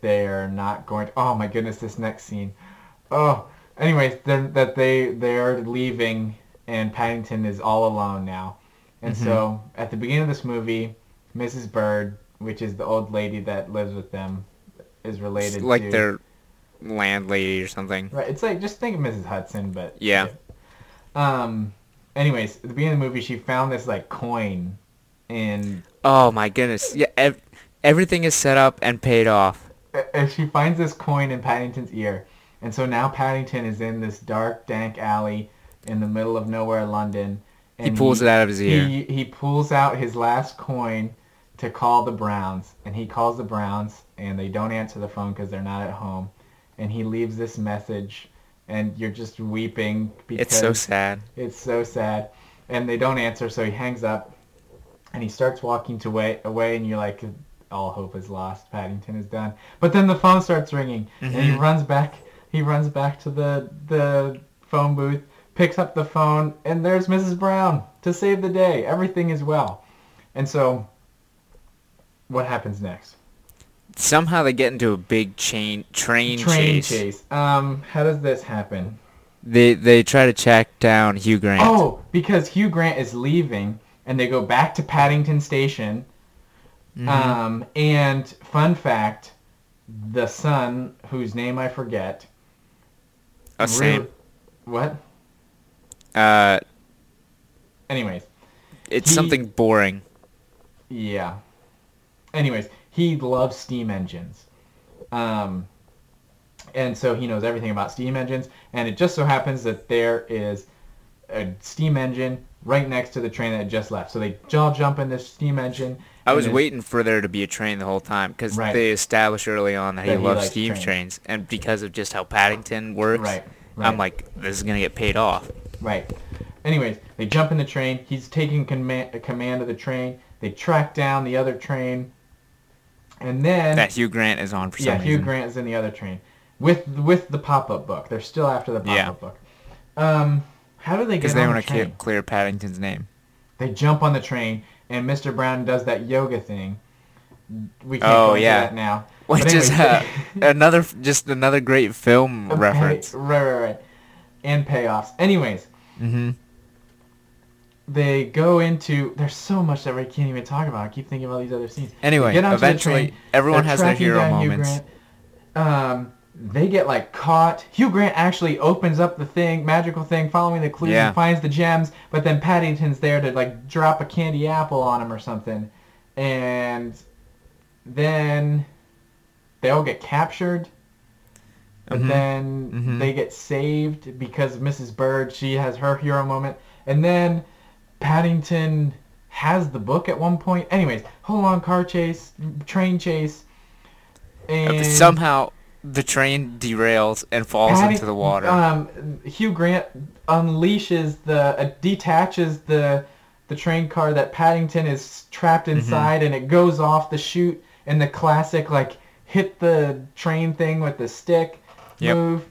[SPEAKER 2] they're not going. To, oh my goodness, this next scene. Oh, anyways, then that they they're leaving, and Paddington is all alone now, and
[SPEAKER 1] Mm-hmm.
[SPEAKER 2] so at the beginning of this movie, Mrs. Bird, which is the old lady that lives with them, is related
[SPEAKER 1] like
[SPEAKER 2] to
[SPEAKER 1] their landlady or something.
[SPEAKER 2] Right. It's like just think of Mrs. Hudson, but
[SPEAKER 1] Yeah.
[SPEAKER 2] Um. Anyways, at the beginning of the movie, she found this like coin, and
[SPEAKER 1] Oh my goodness. Yeah, ev- everything is set up and paid off.
[SPEAKER 2] and she finds this coin in Paddington's ear, and so now Paddington is in this dark, dank alley in the middle of nowhere, London. And He
[SPEAKER 1] pulls it out of his ear.
[SPEAKER 2] He he pulls out his last coin to call the Browns, and he calls the Browns, and they don't answer the phone because they're not at home, and he leaves this message, and you're just weeping because
[SPEAKER 1] It's so sad.
[SPEAKER 2] It's so sad. And they don't answer, so he hangs up and he starts walking to way, away and you're like, all hope is lost. Paddington is done. But then the phone starts ringing and he
[SPEAKER 1] Mhm.
[SPEAKER 2] runs back he runs back to the the phone booth, picks up the phone, and there's Mrs. Brown to save the day. Everything is well. And so what happens next?
[SPEAKER 1] Somehow they get into a big chain train,
[SPEAKER 2] Train
[SPEAKER 1] chase.
[SPEAKER 2] chase. Um, how does this happen?
[SPEAKER 1] They they try to track down Hugh Grant.
[SPEAKER 2] Oh, because Hugh Grant is leaving, and they go back to Paddington Station.
[SPEAKER 1] Mhm.
[SPEAKER 2] Um, and fun fact, the son, whose name I forget.
[SPEAKER 1] A same.
[SPEAKER 2] What?
[SPEAKER 1] Uh,
[SPEAKER 2] Anyways,
[SPEAKER 1] it's
[SPEAKER 2] He-
[SPEAKER 1] something boring.
[SPEAKER 2] yeah. Anyways, he loves steam engines. Um, and so he knows everything about steam engines, and it just so happens that there is a steam engine right next to the train that just left. So they all jump in this steam engine.
[SPEAKER 1] I was waiting for there to be a train the whole time because
[SPEAKER 2] Right.
[SPEAKER 1] they established early on that, he
[SPEAKER 2] That he
[SPEAKER 1] loves steam
[SPEAKER 2] trains.
[SPEAKER 1] trains, and because of just how Paddington works,
[SPEAKER 2] Right,
[SPEAKER 1] I'm like, this is gonna get paid off.
[SPEAKER 2] Right. Anyways, they jump in the train. He's taking command, command of the train. They track down the other train. And then
[SPEAKER 1] That Hugh Grant is on for
[SPEAKER 2] yeah,
[SPEAKER 1] some
[SPEAKER 2] Hugh
[SPEAKER 1] reason.
[SPEAKER 2] Grant is in the other train with with the pop-up book. They're still after the pop-up
[SPEAKER 1] Yeah.
[SPEAKER 2] book. Um, how do they get
[SPEAKER 1] because they want to
[SPEAKER 2] train?
[SPEAKER 1] clear Paddington's name.
[SPEAKER 2] They jump on the train, and Mr. Brown does that yoga thing. We can't
[SPEAKER 1] Oh,
[SPEAKER 2] go into
[SPEAKER 1] yeah.
[SPEAKER 2] that now.
[SPEAKER 1] Which is uh, another, just another great film
[SPEAKER 2] a pay-
[SPEAKER 1] reference.
[SPEAKER 2] right, right, right. And payoffs. Anyways,
[SPEAKER 1] hmm
[SPEAKER 2] they go into there's so much that we can't even talk about. I keep thinking about these other scenes.
[SPEAKER 1] Anyway,
[SPEAKER 2] They get the
[SPEAKER 1] eventually,
[SPEAKER 2] train,
[SPEAKER 1] everyone has their hero moments.
[SPEAKER 2] Grant. Um, they get like caught. Hugh Grant actually opens up the thing, magical thing, following the clues
[SPEAKER 1] Yeah.
[SPEAKER 2] and finds the gems. But then Paddington's there to like drop a candy apple on him or something, and then they all get captured. But
[SPEAKER 1] Mhm.
[SPEAKER 2] then
[SPEAKER 1] Mhm.
[SPEAKER 2] they get saved because Mrs. Bird she has her hero moment, and then Paddington has the book at one point. Anyways, whole long car chase, train chase, and
[SPEAKER 1] Somehow the train derails and falls
[SPEAKER 2] Padding-
[SPEAKER 1] into the water.
[SPEAKER 2] Um, Hugh Grant unleashes the uh, detaches the the train car that Paddington is trapped
[SPEAKER 1] Mm-hmm.
[SPEAKER 2] inside, and it goes off the chute. And the classic like hit the train thing with the stick
[SPEAKER 1] Yep.
[SPEAKER 2] move.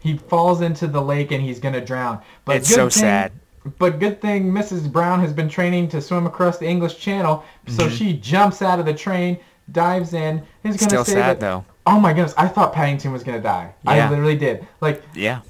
[SPEAKER 2] He falls into the lake and he's gonna drown. But
[SPEAKER 1] It's
[SPEAKER 2] good
[SPEAKER 1] so
[SPEAKER 2] thing-
[SPEAKER 1] sad.
[SPEAKER 2] But good thing Mrs. Brown has been training to swim across the English Channel, so
[SPEAKER 1] Mm-hmm.
[SPEAKER 2] she jumps out of the train, dives in, is gonna
[SPEAKER 1] Still
[SPEAKER 2] save
[SPEAKER 1] sad though.
[SPEAKER 2] Oh my goodness, I thought Paddington was gonna die. I literally did. Like
[SPEAKER 1] Yeah,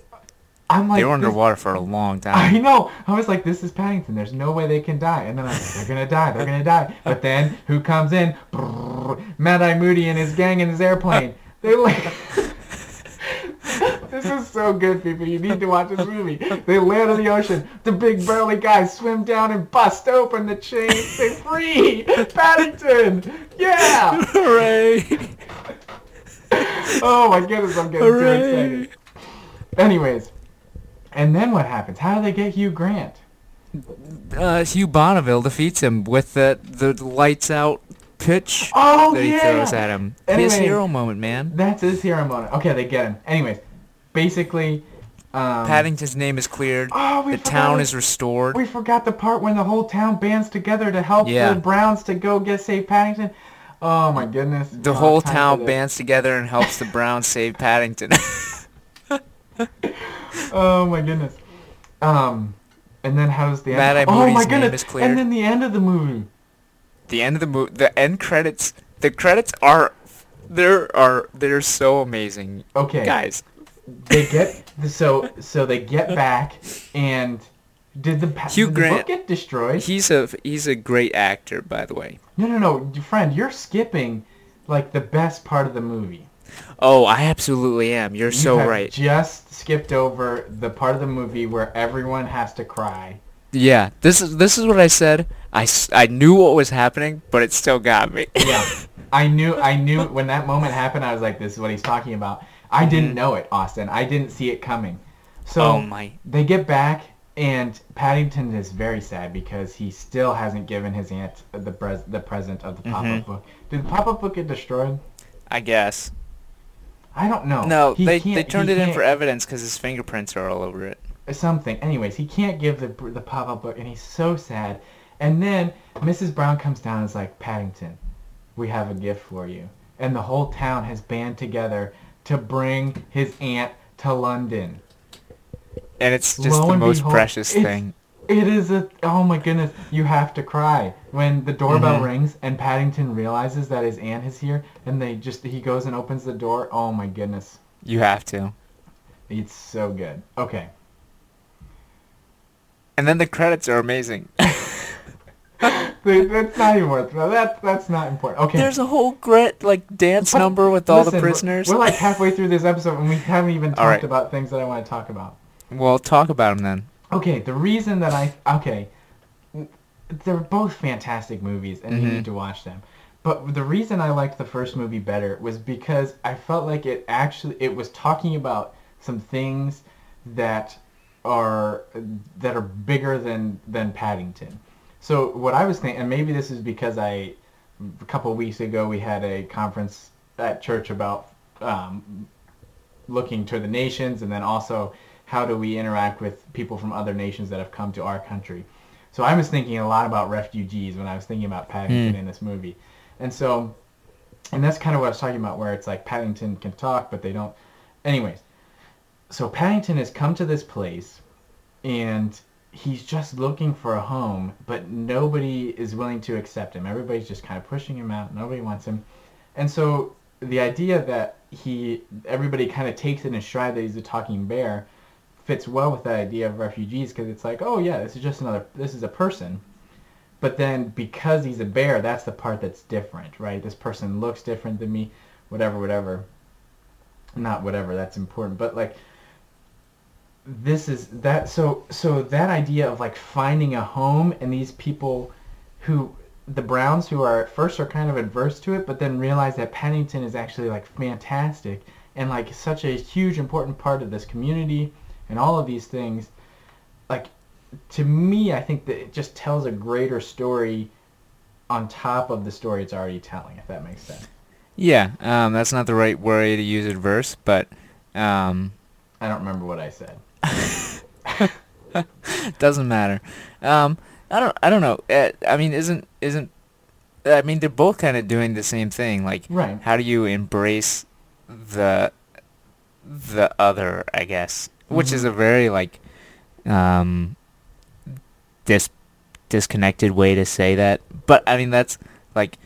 [SPEAKER 2] I'm like
[SPEAKER 1] they were underwater for a long time.
[SPEAKER 2] I know. I was like, this is Paddington. There's no way they can die. And then I was like, they're gonna die. They're gonna die. But then who comes in? Brrr, Mad Eye Moody and his gang in his airplane. They're like. this is so good, people. You need to watch this movie. They land on the ocean. The big burly guys swim down and bust open the chain. They free Paddington. Yeah.
[SPEAKER 1] Hooray!
[SPEAKER 2] Oh my goodness, I'm getting too excited. Anyways, and then what happens? How do they get Hugh Grant?
[SPEAKER 1] Uh, Hugh Bonneville defeats him with the the lights out pitch
[SPEAKER 2] Oh
[SPEAKER 1] that he
[SPEAKER 2] yeah.
[SPEAKER 1] throws at him. His hero moment, man.
[SPEAKER 2] That's his hero moment. Okay, they get him. Anyways, basically, um,
[SPEAKER 1] Paddington's name is cleared.
[SPEAKER 2] Oh, we
[SPEAKER 1] the
[SPEAKER 2] forgot
[SPEAKER 1] town
[SPEAKER 2] it.
[SPEAKER 1] is restored.
[SPEAKER 2] We forgot the part when the whole town bands together to help
[SPEAKER 1] Yeah.
[SPEAKER 2] the Browns to go get save Paddington. Oh my goodness.
[SPEAKER 1] The whole town bands together and helps the Browns save Paddington.
[SPEAKER 2] Oh my goodness. Um, and then how does the
[SPEAKER 1] Mad Eye
[SPEAKER 2] end? Oh my
[SPEAKER 1] Moody's
[SPEAKER 2] goodness. And then the end of the movie.
[SPEAKER 1] the end of the movie, the end credits. The credits are, there are they're so amazing,
[SPEAKER 2] Okay.
[SPEAKER 1] guys.
[SPEAKER 2] They get so so they get back and did the
[SPEAKER 1] Hugh
[SPEAKER 2] did the
[SPEAKER 1] Grant-
[SPEAKER 2] book get destroyed?
[SPEAKER 1] He's a he's a great actor, by the way.
[SPEAKER 2] No, no, no, friend, you're skipping like the best part of the movie.
[SPEAKER 1] Oh, I absolutely am. You're
[SPEAKER 2] You
[SPEAKER 1] so right.
[SPEAKER 2] Just skipped over the part of the movie where everyone has to cry.
[SPEAKER 1] Yeah, this is this is what I said. I, I knew what was happening, but it still got me.
[SPEAKER 2] Yeah, I knew, I knew when that moment happened. I was like, "This is what he's talking about." I didn't
[SPEAKER 1] Mhm.
[SPEAKER 2] know it, Austin. I didn't see it coming. So
[SPEAKER 1] oh my.
[SPEAKER 2] they get back, and Paddington is very sad because he still hasn't given his aunt the pres- the present of the pop-up
[SPEAKER 1] Mhm.
[SPEAKER 2] book. Did the pop-up book get destroyed?
[SPEAKER 1] I guess.
[SPEAKER 2] I don't know.
[SPEAKER 1] No,
[SPEAKER 2] He
[SPEAKER 1] they they turned it in for evidence because his fingerprints are all over it.
[SPEAKER 2] something. Anyways, he can't give the the pop-up book, and he's so sad. And then Mrs. Brown comes down and is like, Paddington, we have a gift for you. And the whole town has band together to bring his aunt to London.
[SPEAKER 1] And it's just
[SPEAKER 2] Lo
[SPEAKER 1] the most
[SPEAKER 2] behold,
[SPEAKER 1] precious thing.
[SPEAKER 2] It is a oh my goodness, you have to cry when the doorbell
[SPEAKER 1] Mhm.
[SPEAKER 2] rings and Paddington realizes that his aunt is here, and they just he goes and opens the door. Oh my goodness,
[SPEAKER 1] You have to.
[SPEAKER 2] it's so good. Okay.
[SPEAKER 1] And then the credits are amazing.
[SPEAKER 2] That's not even worth. That that's not important. Okay.
[SPEAKER 1] There's a whole grit like dance
[SPEAKER 2] But
[SPEAKER 1] number with all
[SPEAKER 2] listen,
[SPEAKER 1] the
[SPEAKER 2] we're-
[SPEAKER 1] prisoners.
[SPEAKER 2] We're, like halfway through this episode and we haven't even talked
[SPEAKER 1] right.
[SPEAKER 2] about things that I want to talk about.
[SPEAKER 1] Well, talk about them then.
[SPEAKER 2] Okay, the reason that I okay, they're both fantastic movies and you
[SPEAKER 1] Mhm.
[SPEAKER 2] need to watch them. But the reason I liked the first movie better was because I felt like it actually it was talking about some things that are that are bigger than than Paddington. So what I was thinking, and maybe this is because I a couple of weeks ago we had a conference at church about um, looking to the nations and then also how do we interact with people from other nations that have come to our country. So I was thinking a lot about refugees when I was thinking about Paddington
[SPEAKER 1] Hmm.
[SPEAKER 2] in this movie. And so, and that's kind of what I was talking about where it's like Paddington can talk, but they don't. Anyways, so Paddington has come to this place and he's just looking for a home, but nobody is willing to accept him. Everybody's just kind of pushing him out. Nobody wants him. And so the idea that he, everybody kind of takes it in stride that he's a talking bear fits well with the idea of refugees because it's like, oh yeah, this is just another, this is a person. But then because he's a bear, that's the part that's different, right? This person looks different than me, whatever, whatever. not whatever that's important, but like this is that so so that idea of like finding a home and these people who the Browns who are at first are kind of adverse to it, but then realize that Paddington is actually like fantastic and like such a huge important part of this community and all of these things. Like to me, I think that it just tells a greater story on top of the story it's already telling, if that makes sense.
[SPEAKER 1] Yeah, um, that's not the right way to use adverse, but um,
[SPEAKER 2] I don't remember what I said.
[SPEAKER 1] doesn't matter. Um, I don't. I don't know. Uh, I mean, isn't isn't? I mean, they're both kind of doing the same thing. Like,
[SPEAKER 2] Right.
[SPEAKER 1] how do you embrace the the other? I guess, which is
[SPEAKER 2] Mhm.
[SPEAKER 1] a very like um dis disconnected way to say that. But I mean, that's like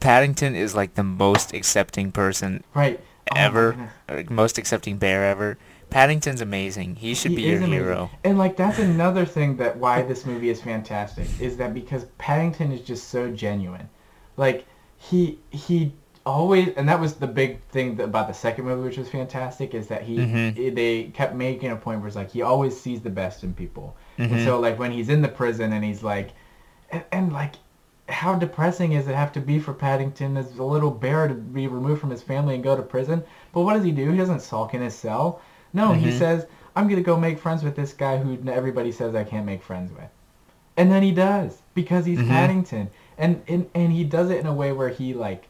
[SPEAKER 1] Paddington is like the most accepting person
[SPEAKER 2] Right. Oh
[SPEAKER 1] ever, most accepting bear ever. Paddington's amazing. He should
[SPEAKER 2] He
[SPEAKER 1] be your
[SPEAKER 2] is amazing.
[SPEAKER 1] hero.
[SPEAKER 2] And like that's another thing that why this movie is fantastic is that because Paddington is just so genuine. Like he he always and that was the big thing about the second movie which was fantastic is that he
[SPEAKER 1] Mhm.
[SPEAKER 2] they kept making a point where it's like he always sees the best in people. And
[SPEAKER 1] Mhm.
[SPEAKER 2] so like when he's in the prison and he's like and, and like how depressing does it have to be for Paddington as a little bear to be removed from his family and go to prison? But what does he do? He doesn't sulk in his cell. No, he
[SPEAKER 1] Mhm.
[SPEAKER 2] says, "I'm gonna go make friends with this guy who everybody says I can't make friends with," and then he does because he's
[SPEAKER 1] Mhm.
[SPEAKER 2] Paddington, and, and and he does it in a way where he like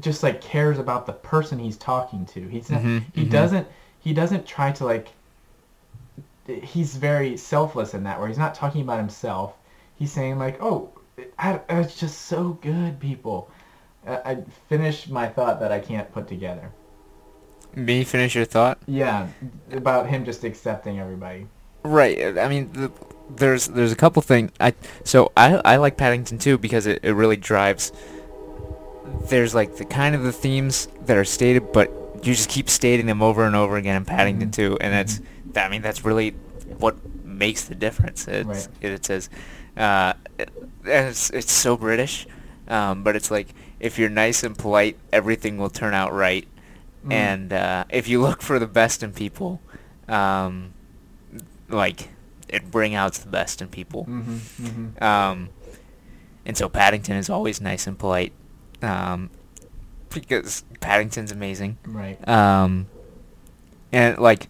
[SPEAKER 2] just like cares about the person he's talking to. He's not,
[SPEAKER 1] Mhm,
[SPEAKER 2] he
[SPEAKER 1] mhm.
[SPEAKER 2] doesn't he doesn't try to like. He's very selfless in that, where he's not talking about himself. He's saying like, "Oh, I, it's just so good, people." I, I finished my thought that I can't put together.
[SPEAKER 1] Me finish your thought.
[SPEAKER 2] Yeah, about him just accepting everybody.
[SPEAKER 1] Right. I mean, the, there's there's a couple things. I so I I like Paddington too because it, it really drives. There's like the kind of the themes that are stated, but you just keep stating them over and over again in Paddington
[SPEAKER 2] Mhm.
[SPEAKER 1] too, and that's that, I mean that's really what makes the difference. It's
[SPEAKER 2] Right.
[SPEAKER 1] it, it says, uh, it, it's it's so British, um, but it's like if you're nice and polite, everything will turn out right,
[SPEAKER 2] Mm.
[SPEAKER 1] and uh, if you look for the best in people, um, like it bring out the best in people.
[SPEAKER 2] Mhm. Mhm.
[SPEAKER 1] Um, and so Paddington is always nice and polite, um, because Paddington's amazing.
[SPEAKER 2] Right.
[SPEAKER 1] Um, and like,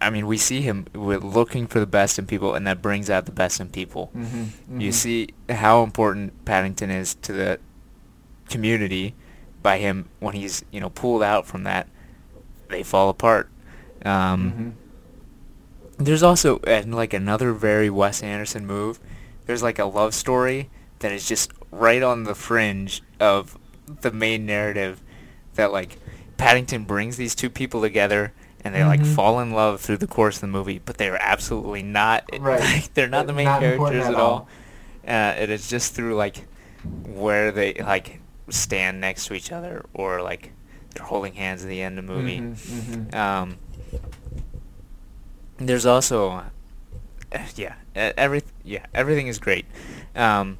[SPEAKER 1] I mean, we see him with looking for the best in people, and that brings out the best in people.
[SPEAKER 2] Mhm.
[SPEAKER 1] You
[SPEAKER 2] Mhm.
[SPEAKER 1] see how important Paddington is to the community by him when he's you know pulled out from that. They fall apart. Um,
[SPEAKER 2] Mhm.
[SPEAKER 1] There's also and like another very Wes Anderson move. There's like a love story that is just right on the fringe of the main narrative. That like Paddington brings these two people together and they like
[SPEAKER 2] Mhm.
[SPEAKER 1] fall in love through the course of the movie, but they are absolutely not.
[SPEAKER 2] Right.
[SPEAKER 1] like, they're not the main
[SPEAKER 2] Not
[SPEAKER 1] characters
[SPEAKER 2] at
[SPEAKER 1] all.
[SPEAKER 2] all.
[SPEAKER 1] Uh, it is just through like where they like stand next to each other or like they're holding hands at the end of the movie.
[SPEAKER 2] Mhm. Mhm.
[SPEAKER 1] Um, there's also, uh, yeah, every yeah, everything is great. Um,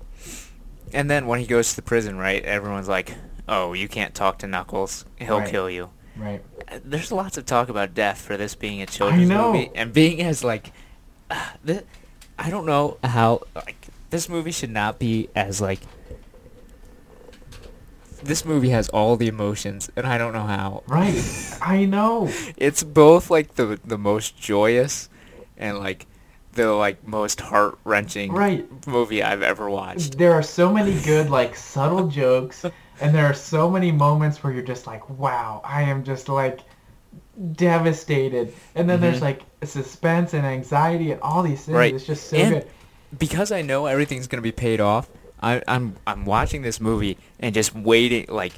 [SPEAKER 1] and then when he goes to the prison, right? Everyone's like, "Oh, you can't talk to Knuckles; he'll
[SPEAKER 2] Right.
[SPEAKER 1] kill you."
[SPEAKER 2] Right.
[SPEAKER 1] There's lots of talk about death for this being a children's movie and being as like, uh, I don't know how like this movie should not be as like. This movie has all the emotions, and I don't know how.
[SPEAKER 2] Right. I know.
[SPEAKER 1] it's both like the the most joyous and like the like most heart wrenching
[SPEAKER 2] Right.
[SPEAKER 1] movie I've ever watched.
[SPEAKER 2] There are so many good, like, subtle jokes, and there are so many moments where you're just like, wow, I am just, like, devastated. And then there's,
[SPEAKER 1] Mhm.
[SPEAKER 2] like, suspense and anxiety and all these things.
[SPEAKER 1] Right.
[SPEAKER 2] It's just so
[SPEAKER 1] And
[SPEAKER 2] good.
[SPEAKER 1] Because I know everything's gonna be paid off, I, I'm I'm watching this movie and just waiting like.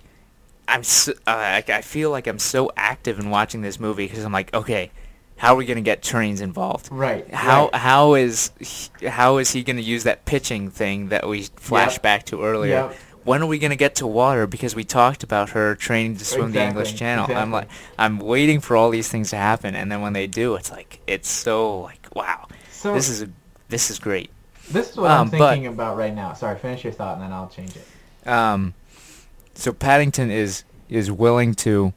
[SPEAKER 1] I'm so, uh, I, I feel like I'm so active in watching this movie because I'm like, okay, how are we gonna get trains involved?
[SPEAKER 2] Right.
[SPEAKER 1] How
[SPEAKER 2] right.
[SPEAKER 1] how is he- how is he going to use that pitching thing that we flashed
[SPEAKER 2] Yep.
[SPEAKER 1] back to earlier?
[SPEAKER 2] Yep.
[SPEAKER 1] When are we going to get to water? Because we talked about her training to swim the English
[SPEAKER 2] Exactly,
[SPEAKER 1] Channel. I'm like. I'm waiting for all these things to happen, and then when they do, it's like it's so like wow,
[SPEAKER 2] So
[SPEAKER 1] this is a, this is great.
[SPEAKER 2] this is what
[SPEAKER 1] um,
[SPEAKER 2] I'm
[SPEAKER 1] but-
[SPEAKER 2] thinking about right now. Sorry, finish your thought and then I'll change it.
[SPEAKER 1] Um, so Paddington is is willing to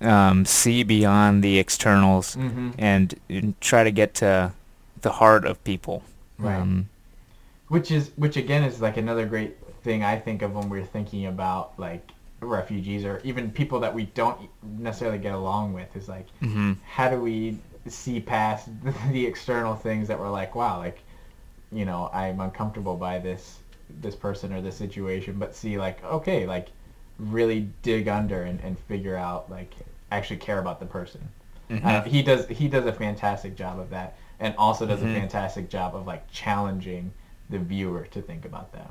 [SPEAKER 1] um, see beyond the externals
[SPEAKER 2] Mm-hmm.
[SPEAKER 1] and, and try to get to the heart of people.
[SPEAKER 2] Right.
[SPEAKER 1] Um,
[SPEAKER 2] Which is which again is like another great thing I think of when we're thinking about like refugees or even people that we don't necessarily get along with is like
[SPEAKER 1] mhm.
[SPEAKER 2] how do we see past the external things that we're like wow like you know I'm uncomfortable by this this person or this situation but see like okay like really dig under and, and figure out like actually care about the person
[SPEAKER 1] Mhm.
[SPEAKER 2] uh, he does he does a fantastic job of that and also does
[SPEAKER 1] Mhm.
[SPEAKER 2] a fantastic job of like challenging the viewer to think about that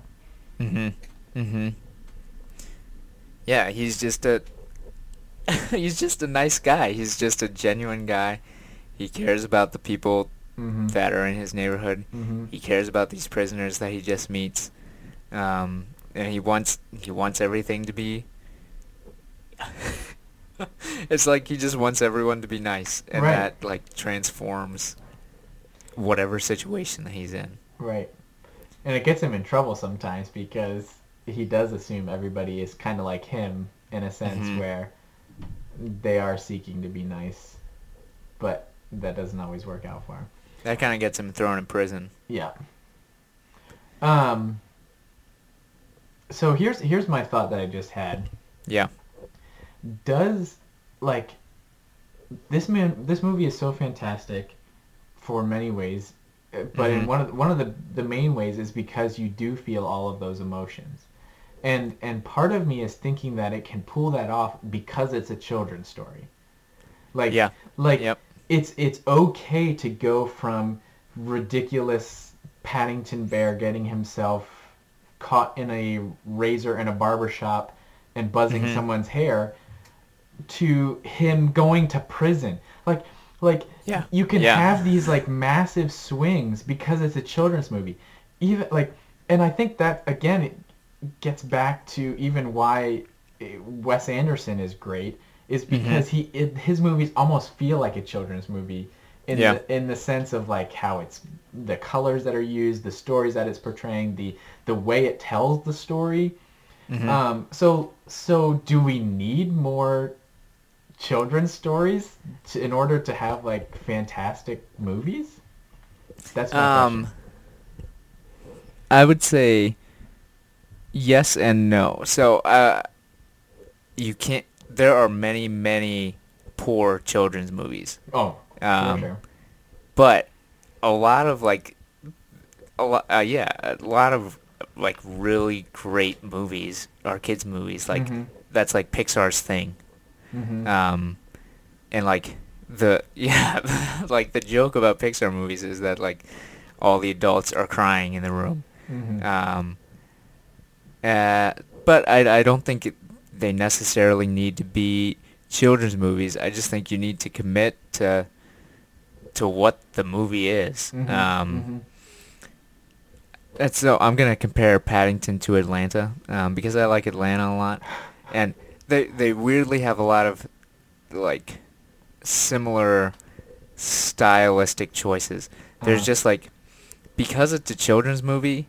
[SPEAKER 1] Mhm. Mhm. Yeah, he's just a he's just a nice guy. He's just a genuine guy. He cares about the people
[SPEAKER 2] mm-hmm.
[SPEAKER 1] that are in his neighborhood.
[SPEAKER 2] mm-hmm.
[SPEAKER 1] He cares about these prisoners that he just meets. Um, and he wants he wants everything to be It's like he just wants everyone to be nice and
[SPEAKER 2] Right.
[SPEAKER 1] that like transforms whatever situation that he's in.
[SPEAKER 2] right and it gets him in trouble sometimes because he does assume everybody is kind of like him in a sense
[SPEAKER 1] Mhm.
[SPEAKER 2] where they are seeking to be nice but that doesn't always work out for him
[SPEAKER 1] That kind of gets him thrown in prison.
[SPEAKER 2] Yeah. Um. So here's here's my thought that I just had.
[SPEAKER 1] Yeah.
[SPEAKER 2] Does like this man this movie is so fantastic for many ways, but in
[SPEAKER 1] Mhm.
[SPEAKER 2] one of the, one of the the main ways is because you do feel all of those emotions. And and part of me is thinking that it can pull that off because it's a children's story. Like
[SPEAKER 1] Yeah.
[SPEAKER 2] like
[SPEAKER 1] Yep.
[SPEAKER 2] it's it's okay to go from ridiculous Paddington Bear getting himself caught in a razor in a barber shop and buzzing
[SPEAKER 1] Mhm.
[SPEAKER 2] someone's hair to him going to prison. Like like
[SPEAKER 1] Yeah.
[SPEAKER 2] you can
[SPEAKER 1] Yeah.
[SPEAKER 2] have these like massive swings because it's a children's movie. Even like and I think that again it gets back to even why Wes Anderson is great is
[SPEAKER 1] Mm-hmm.
[SPEAKER 2] because he it, his movies almost feel like a children's movie in
[SPEAKER 1] Yeah.
[SPEAKER 2] the in the sense of like how it's the colors that are used, the stories that it's portraying, the the way it tells the story.
[SPEAKER 1] Mhm.
[SPEAKER 2] Um, so so do we need more children's stories to, in order to have like fantastic movies? That's my
[SPEAKER 1] Um,
[SPEAKER 2] question.
[SPEAKER 1] I would say yes and no. So, uh, you can't. There are many, many poor children's movies,
[SPEAKER 2] Oh,
[SPEAKER 1] um,
[SPEAKER 2] sure.
[SPEAKER 1] but a lot of like, a lot. Uh, yeah, a lot of like really great movies are kids movies. Like
[SPEAKER 2] Mhm.
[SPEAKER 1] that's like Pixar's thing.
[SPEAKER 2] Mhm.
[SPEAKER 1] Um, and like the yeah, like the joke about Pixar movies is that like all the adults are crying in the room.
[SPEAKER 2] Mhm.
[SPEAKER 1] Um, uh, but I, I don't think it, they necessarily need to be children's movies. I just think you need to commit to to what the movie is.
[SPEAKER 2] Mhm.
[SPEAKER 1] Um,
[SPEAKER 2] Mhm.
[SPEAKER 1] that's so I'm gonna compare Paddington to Atlanta um, because I like Atlanta a lot, and they they weirdly have a lot of like similar stylistic choices. There's
[SPEAKER 2] Uh-huh.
[SPEAKER 1] just like because it's a children's movie,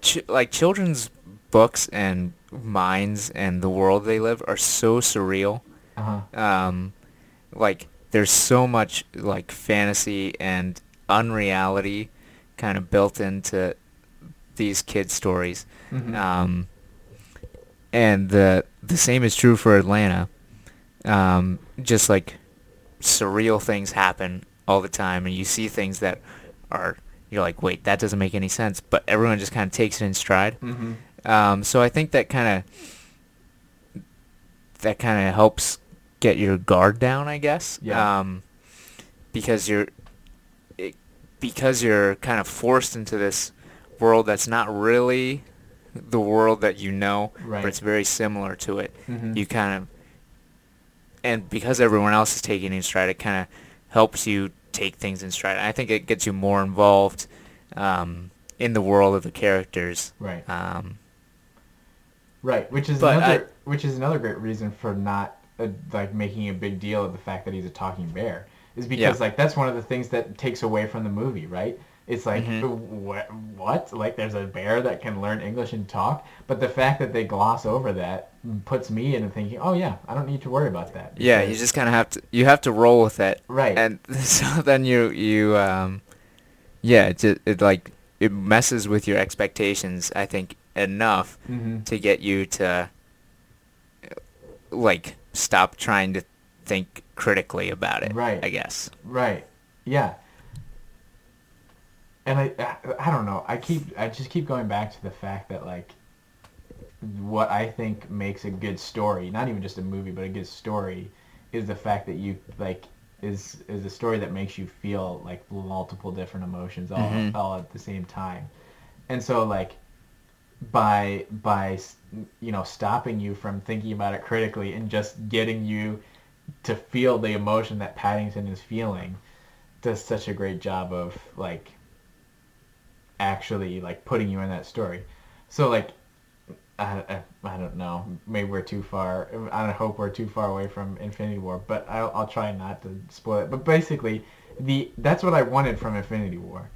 [SPEAKER 1] ch- like children's books and minds and the world they live are so surreal.
[SPEAKER 2] Uh-huh.
[SPEAKER 1] Um, like there's so much like fantasy and unreality kind of built into these kids stories.
[SPEAKER 2] Mhm.
[SPEAKER 1] Um, and the the same is true for Atlanta. Um, just like surreal things happen all the time, and you see things that are you're like, wait, that doesn't make any sense, but everyone just kind of takes it in stride.
[SPEAKER 2] Mhm.
[SPEAKER 1] Um, so I think that kind of that kind of helps get your guard down, I guess.
[SPEAKER 2] Yeah.
[SPEAKER 1] Um, because you're it, because you're kind of forced into this world that's not really the world that you know,
[SPEAKER 2] Right.
[SPEAKER 1] but it's very similar to it.
[SPEAKER 2] Mhm.
[SPEAKER 1] You kind of and because everyone else is taking it in stride, it kind of helps you take things in stride. I think it gets you more involved um, in the world of the characters.
[SPEAKER 2] Right.
[SPEAKER 1] Um,
[SPEAKER 2] Right, which is
[SPEAKER 1] But
[SPEAKER 2] another which is another great reason for not uh, like making a big deal of the fact that he's a talking bear is because
[SPEAKER 1] Yeah.
[SPEAKER 2] like that's one of the things that takes away from the movie, right? It's like
[SPEAKER 1] Mhm.
[SPEAKER 2] what? What? Like there's a bear that can learn English and talk, but the fact that they gloss over that puts me into thinking, oh yeah, I don't need to worry about that.
[SPEAKER 1] Yeah, you just kind of have to you have to roll with it.
[SPEAKER 2] Right.
[SPEAKER 1] And so then you you um yeah, it it like it messes with your expectations I think enough
[SPEAKER 2] Mhm.
[SPEAKER 1] to get you to like stop trying to think critically about it.
[SPEAKER 2] Right.
[SPEAKER 1] I guess.
[SPEAKER 2] Right. Yeah. And I, I, I don't know. I keep, I just keep going back to the fact that like, what I think makes a good story, not even just a movie, but a good story, is the fact that you like is is a story that makes you feel like multiple different emotions all
[SPEAKER 1] Mhm.
[SPEAKER 2] all at the same time. And so like by by you know stopping you from thinking about it critically and just getting you to feel the emotion that Paddington is feeling does such a great job of like actually like putting you in that story. So like I, I, I don't know. Maybe we're too far. I hope we're too far away from Infinity War, but I'll, I'll try not to spoil it. But basically, the that's what I wanted from Infinity War.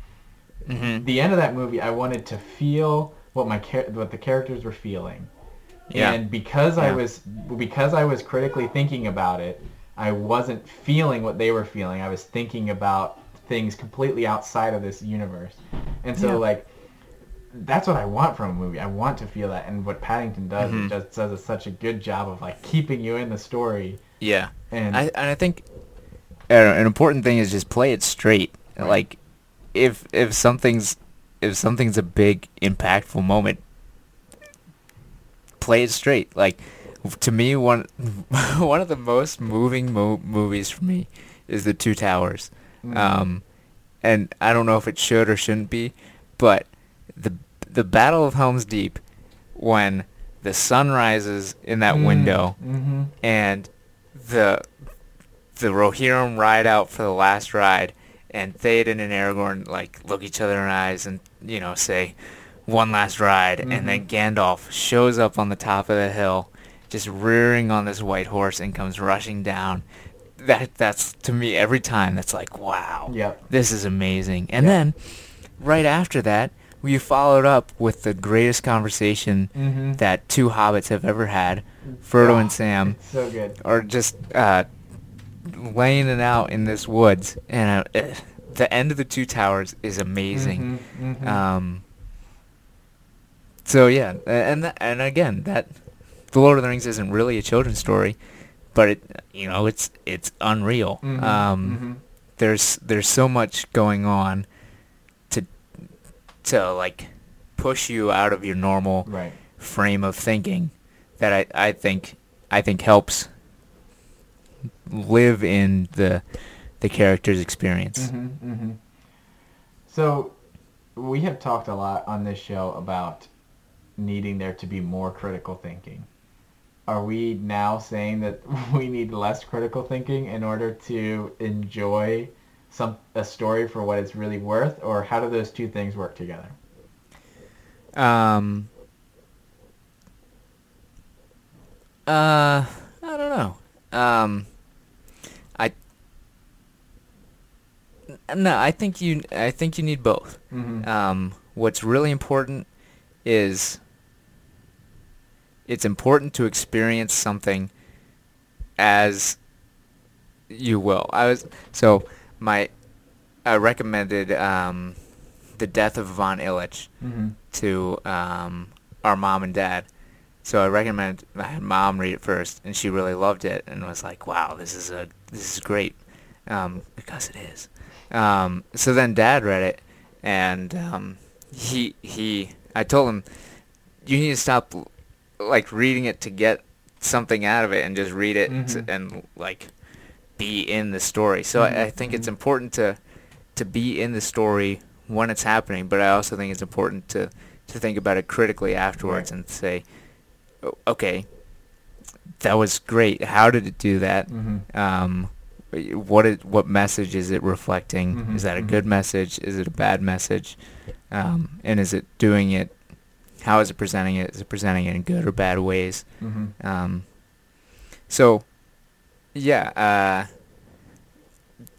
[SPEAKER 1] Mhm.
[SPEAKER 2] The end of that movie, I wanted to feel what my char- what the characters were feeling.
[SPEAKER 1] Yeah.
[SPEAKER 2] And because I was because I was critically thinking about it, I wasn't feeling what they were feeling. I was thinking about things completely outside of this universe. And so
[SPEAKER 1] Yeah.
[SPEAKER 2] like that's what I want from a movie. I want to feel that and what Paddington does
[SPEAKER 1] Mhm.
[SPEAKER 2] it just does such a good job of like keeping you in the story
[SPEAKER 1] Yeah.
[SPEAKER 2] and
[SPEAKER 1] I and I think an important thing is just play it straight.
[SPEAKER 2] Right.
[SPEAKER 1] Like if if something's if something's a big impactful moment, play it straight. Like to me, one one of the most moving mo- movies for me is The Two Towers.
[SPEAKER 2] Mhm.
[SPEAKER 1] Um, and I don't know if it should or shouldn't be, but the the Battle of Helm's Deep, when the sun rises in that
[SPEAKER 2] Mm,
[SPEAKER 1] window
[SPEAKER 2] mhm.
[SPEAKER 1] and the the Rohirrim ride out for the last ride, and Theoden and Aragorn like look each other in the eyes and you know say one last ride, and then Gandalf shows up on the top of the hill, just rearing on this white horse and comes rushing down. That that's to me every time that's like wow,
[SPEAKER 2] Yep.
[SPEAKER 1] this is amazing. And
[SPEAKER 2] Yeah.
[SPEAKER 1] then right after that, we followed up with the greatest conversation
[SPEAKER 2] Mhm.
[SPEAKER 1] that two hobbits have ever had, Frodo
[SPEAKER 2] Ah,
[SPEAKER 1] and Sam
[SPEAKER 2] so good.
[SPEAKER 1] are just uh, laying it out in this woods, and uh, the end of the two towers is amazing.
[SPEAKER 2] Mhm, mhm.
[SPEAKER 1] Um, so yeah, and tha- and again, that the Lord of the Rings isn't really a children's story, but it you know it's it's unreal.
[SPEAKER 2] Mhm,
[SPEAKER 1] Um,
[SPEAKER 2] mhm.
[SPEAKER 1] There's there's so much going on to to like push you out of your normal
[SPEAKER 2] Right.
[SPEAKER 1] frame of thinking that I, I think I think helps live in the the character's experience.
[SPEAKER 2] hmm hmm So we have talked a lot on this show about needing there to be more critical thinking. Are we now saying that we need less critical thinking in order to enjoy some a story for what it's really worth, or how do those two things work together?
[SPEAKER 1] Um. Uh, I don't know. Um, I. No, I think you. I think you need both.
[SPEAKER 2] Mm-hmm.
[SPEAKER 1] Um, what's really important is it's important to experience something as you will. I was so my I recommended um, the death of Ivan Ilyich
[SPEAKER 2] mm-hmm.
[SPEAKER 1] to um, our mom and dad. So I recommended I had mom read it first, and she really loved it and was like, "Wow, this is a this is great," um, because it is. Um, so then dad read it, and um, he he I told him, "You need to stop like reading it to get something out of it, and just read it to,
[SPEAKER 2] Mhm.
[SPEAKER 1] and like be in the story." So I, I think it's
[SPEAKER 2] Mhm.
[SPEAKER 1] important to to be in the story when it's happening, but I also think it's important to to think about it critically afterwards
[SPEAKER 2] Right.
[SPEAKER 1] and say, okay, that was great. How did it do that?
[SPEAKER 2] Mm-hmm.
[SPEAKER 1] Um, what it, what message is it reflecting?
[SPEAKER 2] Mhm,
[SPEAKER 1] Is that a
[SPEAKER 2] mhm.
[SPEAKER 1] good message? Is it a bad message? Um, and is it doing it? How is it presenting it? Is it presenting it in good or bad ways?
[SPEAKER 2] Mm-hmm.
[SPEAKER 1] Um, so, yeah, uh,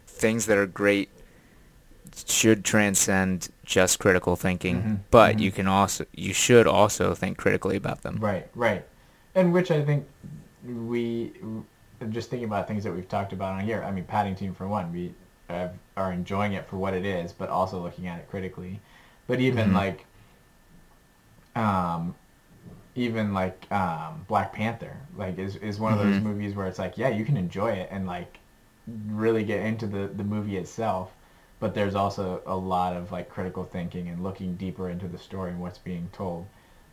[SPEAKER 1] things that are great should transcend just critical thinking,
[SPEAKER 2] Mhm,
[SPEAKER 1] but
[SPEAKER 2] mhm.
[SPEAKER 1] you can also you should also think critically about them.
[SPEAKER 2] Right, right. And which I think we, just thinking about things that we've talked about on here, I mean, Paddington for one, we uh, are enjoying it for what it is, but also looking at it critically. But even
[SPEAKER 1] Mhm.
[SPEAKER 2] like, um, even like um, Black Panther, like is, is one of those
[SPEAKER 1] Mhm.
[SPEAKER 2] movies where it's like, yeah, you can enjoy it and like really get into the, the movie itself, but there's also a lot of like critical thinking and looking deeper into the story and what's being told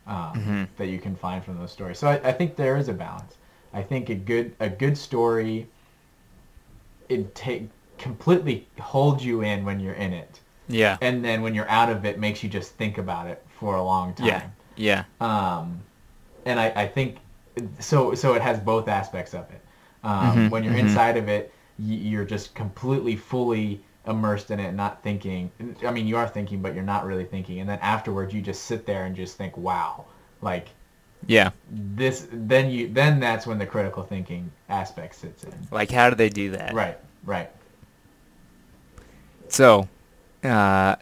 [SPEAKER 2] um,
[SPEAKER 1] Mhm.
[SPEAKER 2] that you can find from those stories. So I, I think there is a balance. I think a good a good story it take completely holds you in when you're in it,
[SPEAKER 1] Yeah.
[SPEAKER 2] and then when you're out of it, makes you just think about it for a long time.
[SPEAKER 1] Yeah. Yeah.
[SPEAKER 2] Um, and I, I think so. So it has both aspects of it. Um,
[SPEAKER 1] Mhm,
[SPEAKER 2] When you're
[SPEAKER 1] mhm.
[SPEAKER 2] inside of it, you're just completely, fully immersed in it, not thinking. I mean, you are thinking, but you're not really thinking. And then afterwards, you just sit there and just think, "Wow!" Like
[SPEAKER 1] Yeah.
[SPEAKER 2] this. Then you. Then that's when the critical thinking aspect sits in.
[SPEAKER 1] Like how do they do that?
[SPEAKER 2] Right. Right.
[SPEAKER 1] So, uh,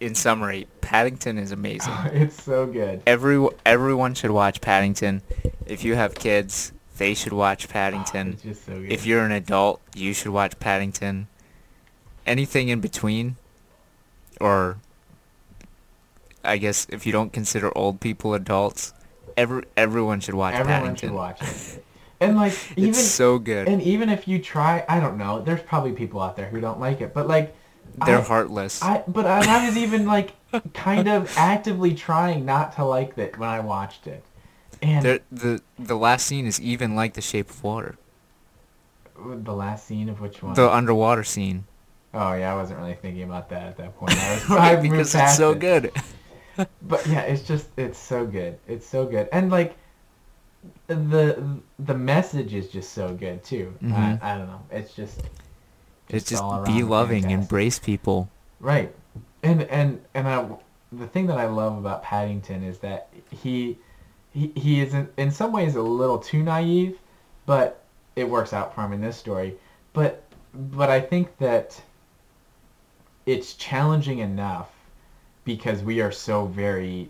[SPEAKER 1] in summary, Paddington is amazing.
[SPEAKER 2] it's so good.
[SPEAKER 1] Every everyone should watch Paddington. If you have kids, they should watch Paddington.
[SPEAKER 2] It's just so good.
[SPEAKER 1] If you're an adult, you should watch Paddington. Anything in between, or I guess if you don't consider old people adults, every everyone should watch
[SPEAKER 2] everyone
[SPEAKER 1] Paddington.
[SPEAKER 2] should watch it. And like even
[SPEAKER 1] it's so good.
[SPEAKER 2] And even if you try, I don't know. There's probably people out there who don't like it, but like,
[SPEAKER 1] They're
[SPEAKER 2] I,
[SPEAKER 1] heartless.
[SPEAKER 2] I but I, I was even like, kind of actively trying not to like it when I watched it, and
[SPEAKER 1] They're- the the last scene is even like The Shape of Water.
[SPEAKER 2] the last scene of which one?
[SPEAKER 1] The underwater scene.
[SPEAKER 2] oh yeah, I wasn't really thinking about that at that point. I was I
[SPEAKER 1] because it's so
[SPEAKER 2] it.
[SPEAKER 1] good.
[SPEAKER 2] But yeah, it's just it's so good. It's so good, and like the the message is just so good too.
[SPEAKER 1] Mhm.
[SPEAKER 2] I, I don't know. It's just
[SPEAKER 1] It's just
[SPEAKER 2] all
[SPEAKER 1] be loving,
[SPEAKER 2] fantastic.
[SPEAKER 1] embrace people.
[SPEAKER 2] Right. And and and I, the thing that I love about Paddington is that he he he is in, in some ways a little too naive, but it works out for him in this story. But but I think that it's challenging enough because we are so very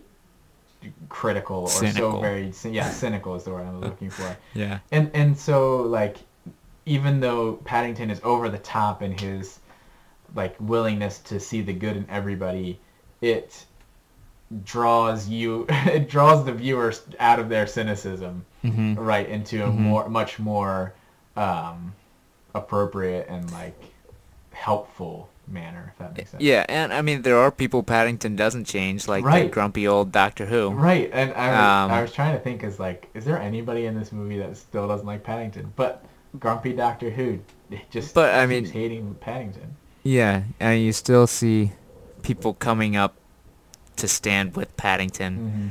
[SPEAKER 2] critical or so very yeah cynical is the word I'm looking for.
[SPEAKER 1] Yeah.
[SPEAKER 2] And and so like even though Paddington is over the top in his like willingness to see the good in everybody, it draws you it draws the viewers out of their cynicism
[SPEAKER 1] hmm
[SPEAKER 2] right into a
[SPEAKER 1] Mhm.
[SPEAKER 2] more much more um appropriate and like helpful manner if that makes sense.
[SPEAKER 1] Yeah, and I mean there are people Paddington doesn't change, like
[SPEAKER 2] Right.
[SPEAKER 1] grumpy old Doctor Who.
[SPEAKER 2] Right, and I was,
[SPEAKER 1] Um,
[SPEAKER 2] I was trying to think is like, is there anybody in this movie that still doesn't like Paddington? But grumpy Doctor Who just
[SPEAKER 1] But, I mean-
[SPEAKER 2] hating Paddington.
[SPEAKER 1] Yeah, and you still see people coming up to stand with Paddington
[SPEAKER 2] Mm-hmm.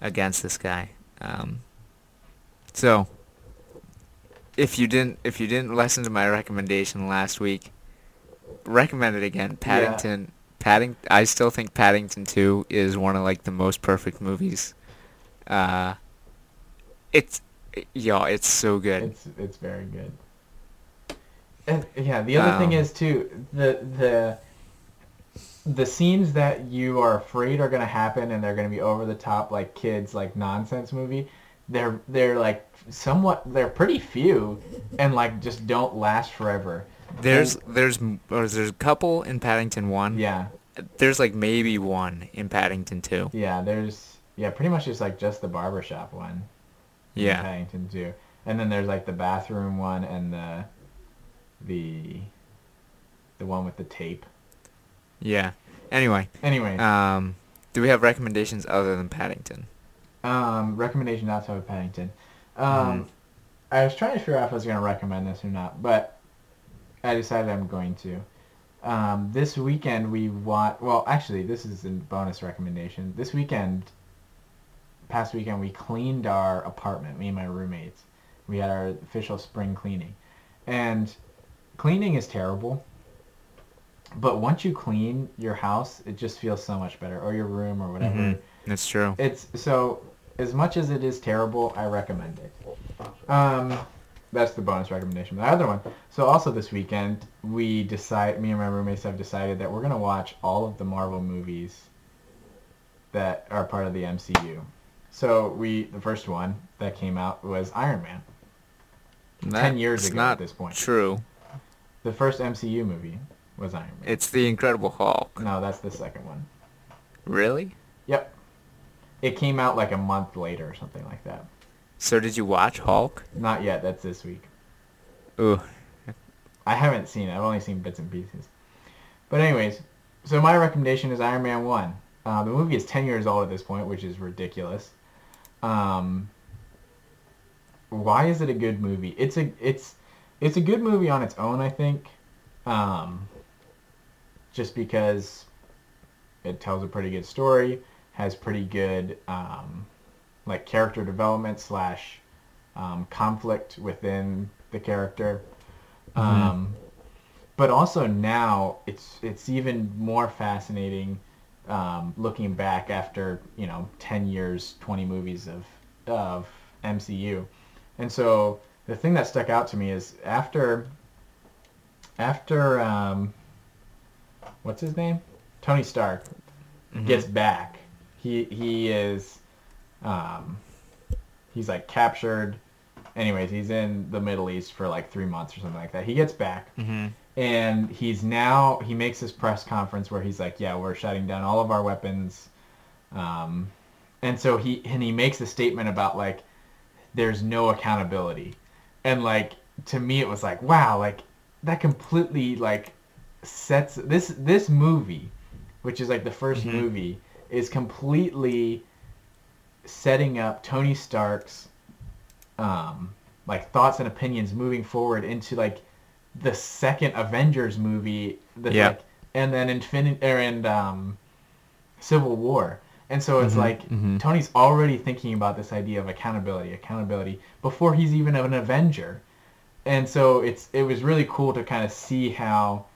[SPEAKER 1] against this guy. Um, so, if you didn't if you didn't listen to my recommendation last week, recommend it again. Paddington, Padding. I still think Paddington Two is one of like the most perfect movies. Uh, it's yeah, it's so good.
[SPEAKER 2] It's it's very good. And yeah, the other thing
[SPEAKER 1] Um,
[SPEAKER 2] is too the the the scenes that you are afraid are gonna happen and they're gonna be over the top like kids like nonsense movie. They're they're like somewhat they're pretty few and like just don't last forever.
[SPEAKER 1] There's there's or there's a couple in Paddington One.
[SPEAKER 2] Yeah,
[SPEAKER 1] There's like maybe one in Paddington Two.
[SPEAKER 2] yeah. There's yeah, pretty much just like just the barbershop one. in
[SPEAKER 1] Yeah.
[SPEAKER 2] Paddington Two, and then there's like the bathroom one and the the the one with the tape.
[SPEAKER 1] Yeah. Anyway,
[SPEAKER 2] Anyway,
[SPEAKER 1] um, do we have recommendations other than Paddington?
[SPEAKER 2] um, recommendation not to have Paddington. Um,
[SPEAKER 1] Mhm.
[SPEAKER 2] I was trying to figure out if I was going to recommend this or not, but I decided I'm going to. Um, this weekend we want. Well, actually, this is a bonus recommendation. This weekend, past weekend, we cleaned our apartment. Me and my roommates. We had our official spring cleaning, and cleaning is terrible. But once you clean your house, it just feels so much better, or your room, or whatever.
[SPEAKER 1] Mhm. That's true.
[SPEAKER 2] It's so as much as it is terrible, I recommend it. Um, that's the bonus recommendation. The other one. So also this weekend, we decide. Me and my roommates have decided that we're gonna watch all of the Marvel movies that are part of the MCU. So we, the first one that came out was Iron Man. Ten years ago
[SPEAKER 1] not
[SPEAKER 2] at this point.
[SPEAKER 1] True.
[SPEAKER 2] The first MCU movie was Iron Man.
[SPEAKER 1] It's the Incredible Hulk.
[SPEAKER 2] no, that's the second one.
[SPEAKER 1] Really?
[SPEAKER 2] Yep. It came out like a month later or something like that.
[SPEAKER 1] So did you watch Hulk?
[SPEAKER 2] Not yet. That's this week.
[SPEAKER 1] Ooh.
[SPEAKER 2] I haven't seen it. I've only seen bits and pieces. But anyways, so my recommendation is Iron Man 1. Uh, the movie is 10 years old at this point, which is ridiculous. Um, why is it a good movie? It's a it's it's a good movie on its own, I think. Um, just because it tells a pretty good story, has pretty good um, like character development slash um, conflict within the character. Um, but also now it's it's even more fascinating um, looking back after you know 10 years 20 movies of of MCU and so the thing that stuck out to me is after after um, what's his name Tony Stark
[SPEAKER 1] Mhm.
[SPEAKER 2] gets back he he is um, he's like captured. Anyways he's in the Middle East for like three months or something like that. He gets back.
[SPEAKER 1] Mhm.
[SPEAKER 2] and he's now he makes this press conference where he's like, "Yeah, we're shutting down all of our weapons," um, and so he and he makes a statement about like, "There's no accountability," and like to me it was like, wow, like that completely like sets this this movie, which is like the 1st
[SPEAKER 1] Mhm.
[SPEAKER 2] movie, is completely setting up Tony Stark's um, like thoughts and opinions moving forward into like the second Avengers movie that
[SPEAKER 1] Yeah.
[SPEAKER 2] like and then Infinity War and um Civil War. And so it's
[SPEAKER 1] Mhm,
[SPEAKER 2] like
[SPEAKER 1] mhm.
[SPEAKER 2] Tony's already thinking about this idea of accountability, accountability before he's even an Avenger. And so it's it was really cool to kind of see how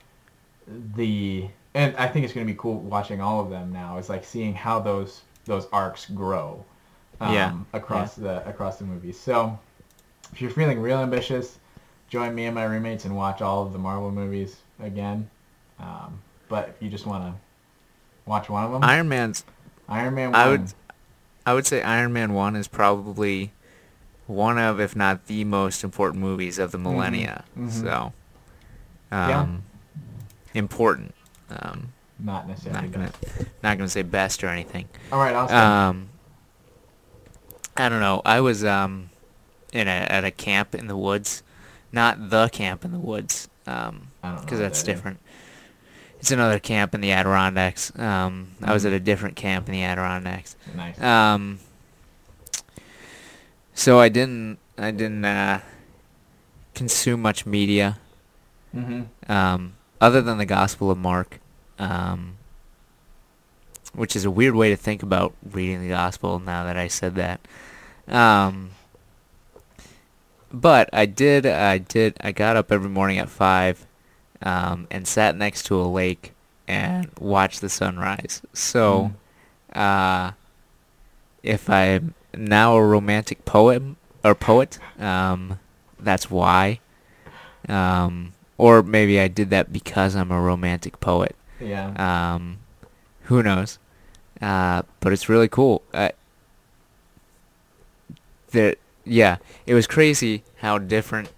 [SPEAKER 2] the and I think it's going to be cool watching all of them now. It's like seeing how those those arcs grow um,
[SPEAKER 1] Yeah,
[SPEAKER 2] across the across the movies. So if you're feeling real ambitious, join me and my roommates and watch all of the Marvel movies again. Um, but if you just want to watch one of them,
[SPEAKER 1] Iron Man's.
[SPEAKER 2] Iron Man 1.
[SPEAKER 1] I would. I would say Iron Man One is probably one of, if not the most important movies of the millennia.
[SPEAKER 2] mhm.
[SPEAKER 1] So,
[SPEAKER 2] Yeah.
[SPEAKER 1] um, important. Um,
[SPEAKER 2] not necessarily
[SPEAKER 1] not gonna,
[SPEAKER 2] best.
[SPEAKER 1] not gonna say best or anything.
[SPEAKER 2] All right, Austin.
[SPEAKER 1] Um, I don't know. I was um, in a at a camp in the woods, not the camp in the woods, um,
[SPEAKER 2] I don't know
[SPEAKER 1] because that's
[SPEAKER 2] that is.
[SPEAKER 1] different. It's another camp in the Adirondacks. Um, I was at a different camp in the Adirondacks.
[SPEAKER 2] nice.
[SPEAKER 1] Um, so I didn't I didn't uh, consume much media
[SPEAKER 2] mm-hmm.
[SPEAKER 1] um, other than the Gospel of Mark, um, which is a weird way to think about reading the Gospel. Now that I said that, um, but I did I did I got up every morning at five um, and sat next to a lake and watched the sunrise. So. Uh, if I'm now a romantic poet or poet, um, that's why. Um, or maybe I did that because I'm a romantic poet.
[SPEAKER 2] Yeah.
[SPEAKER 1] Um, who knows? Uh, but it's really cool. Uh, that yeah, it was crazy how different.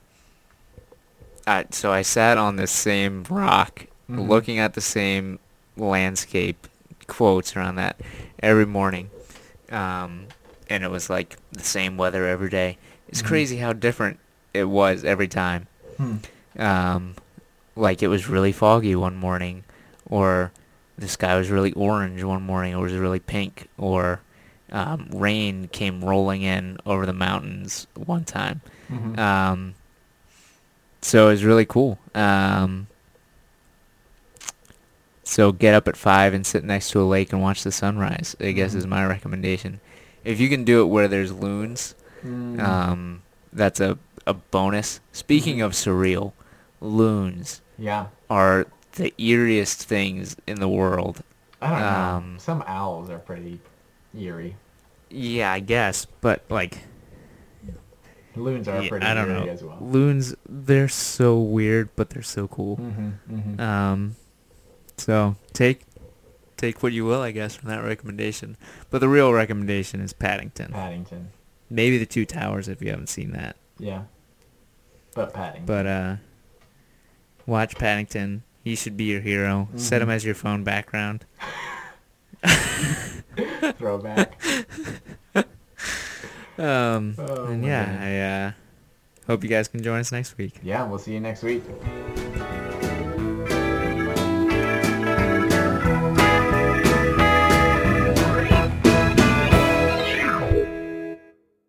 [SPEAKER 1] Uh, so I sat on the same rock,
[SPEAKER 2] Mhm.
[SPEAKER 1] looking at the same landscape, quotes around that every morning, um, and it was like the same weather every day. It's
[SPEAKER 2] Mhm.
[SPEAKER 1] crazy how different it was every time.
[SPEAKER 2] Hmm.
[SPEAKER 1] Um, like it was really foggy one morning, or the sky was really orange one morning, or it was really pink, or um, rain came rolling in over the mountains one time.
[SPEAKER 2] Mhm.
[SPEAKER 1] Um, so it was really cool. Um, so get up at five and sit next to a lake and watch the sunrise. I guess is
[SPEAKER 2] Mhm.
[SPEAKER 1] my recommendation. If you can do it where there's loons,
[SPEAKER 2] Mm.
[SPEAKER 1] um, that's a a bonus. Speaking
[SPEAKER 2] Mhm.
[SPEAKER 1] of surreal, loons
[SPEAKER 2] yeah.
[SPEAKER 1] are the eeriest things in the world.
[SPEAKER 2] I don't know.
[SPEAKER 1] um,
[SPEAKER 2] Some owls are pretty eerie.
[SPEAKER 1] Yeah, I guess, but like,
[SPEAKER 2] Loons are
[SPEAKER 1] Yeah,
[SPEAKER 2] pretty
[SPEAKER 1] I don't
[SPEAKER 2] weird
[SPEAKER 1] know.
[SPEAKER 2] as well.
[SPEAKER 1] Loons, they're so weird, but they're so cool.
[SPEAKER 2] hmm hmm
[SPEAKER 1] Um, so take take what you will, I guess, from that recommendation. But the real recommendation is Paddington.
[SPEAKER 2] Paddington.
[SPEAKER 1] Maybe the Two Towers if you haven't seen that.
[SPEAKER 2] Yeah. But Paddington.
[SPEAKER 1] But uh, watch Paddington. He should be your hero. Set him as your phone background.
[SPEAKER 2] Throwback.
[SPEAKER 1] Um,
[SPEAKER 2] Oh,
[SPEAKER 1] and yeah. I uh, hope you guys can join us next week.
[SPEAKER 2] Yeah, we'll see you next week.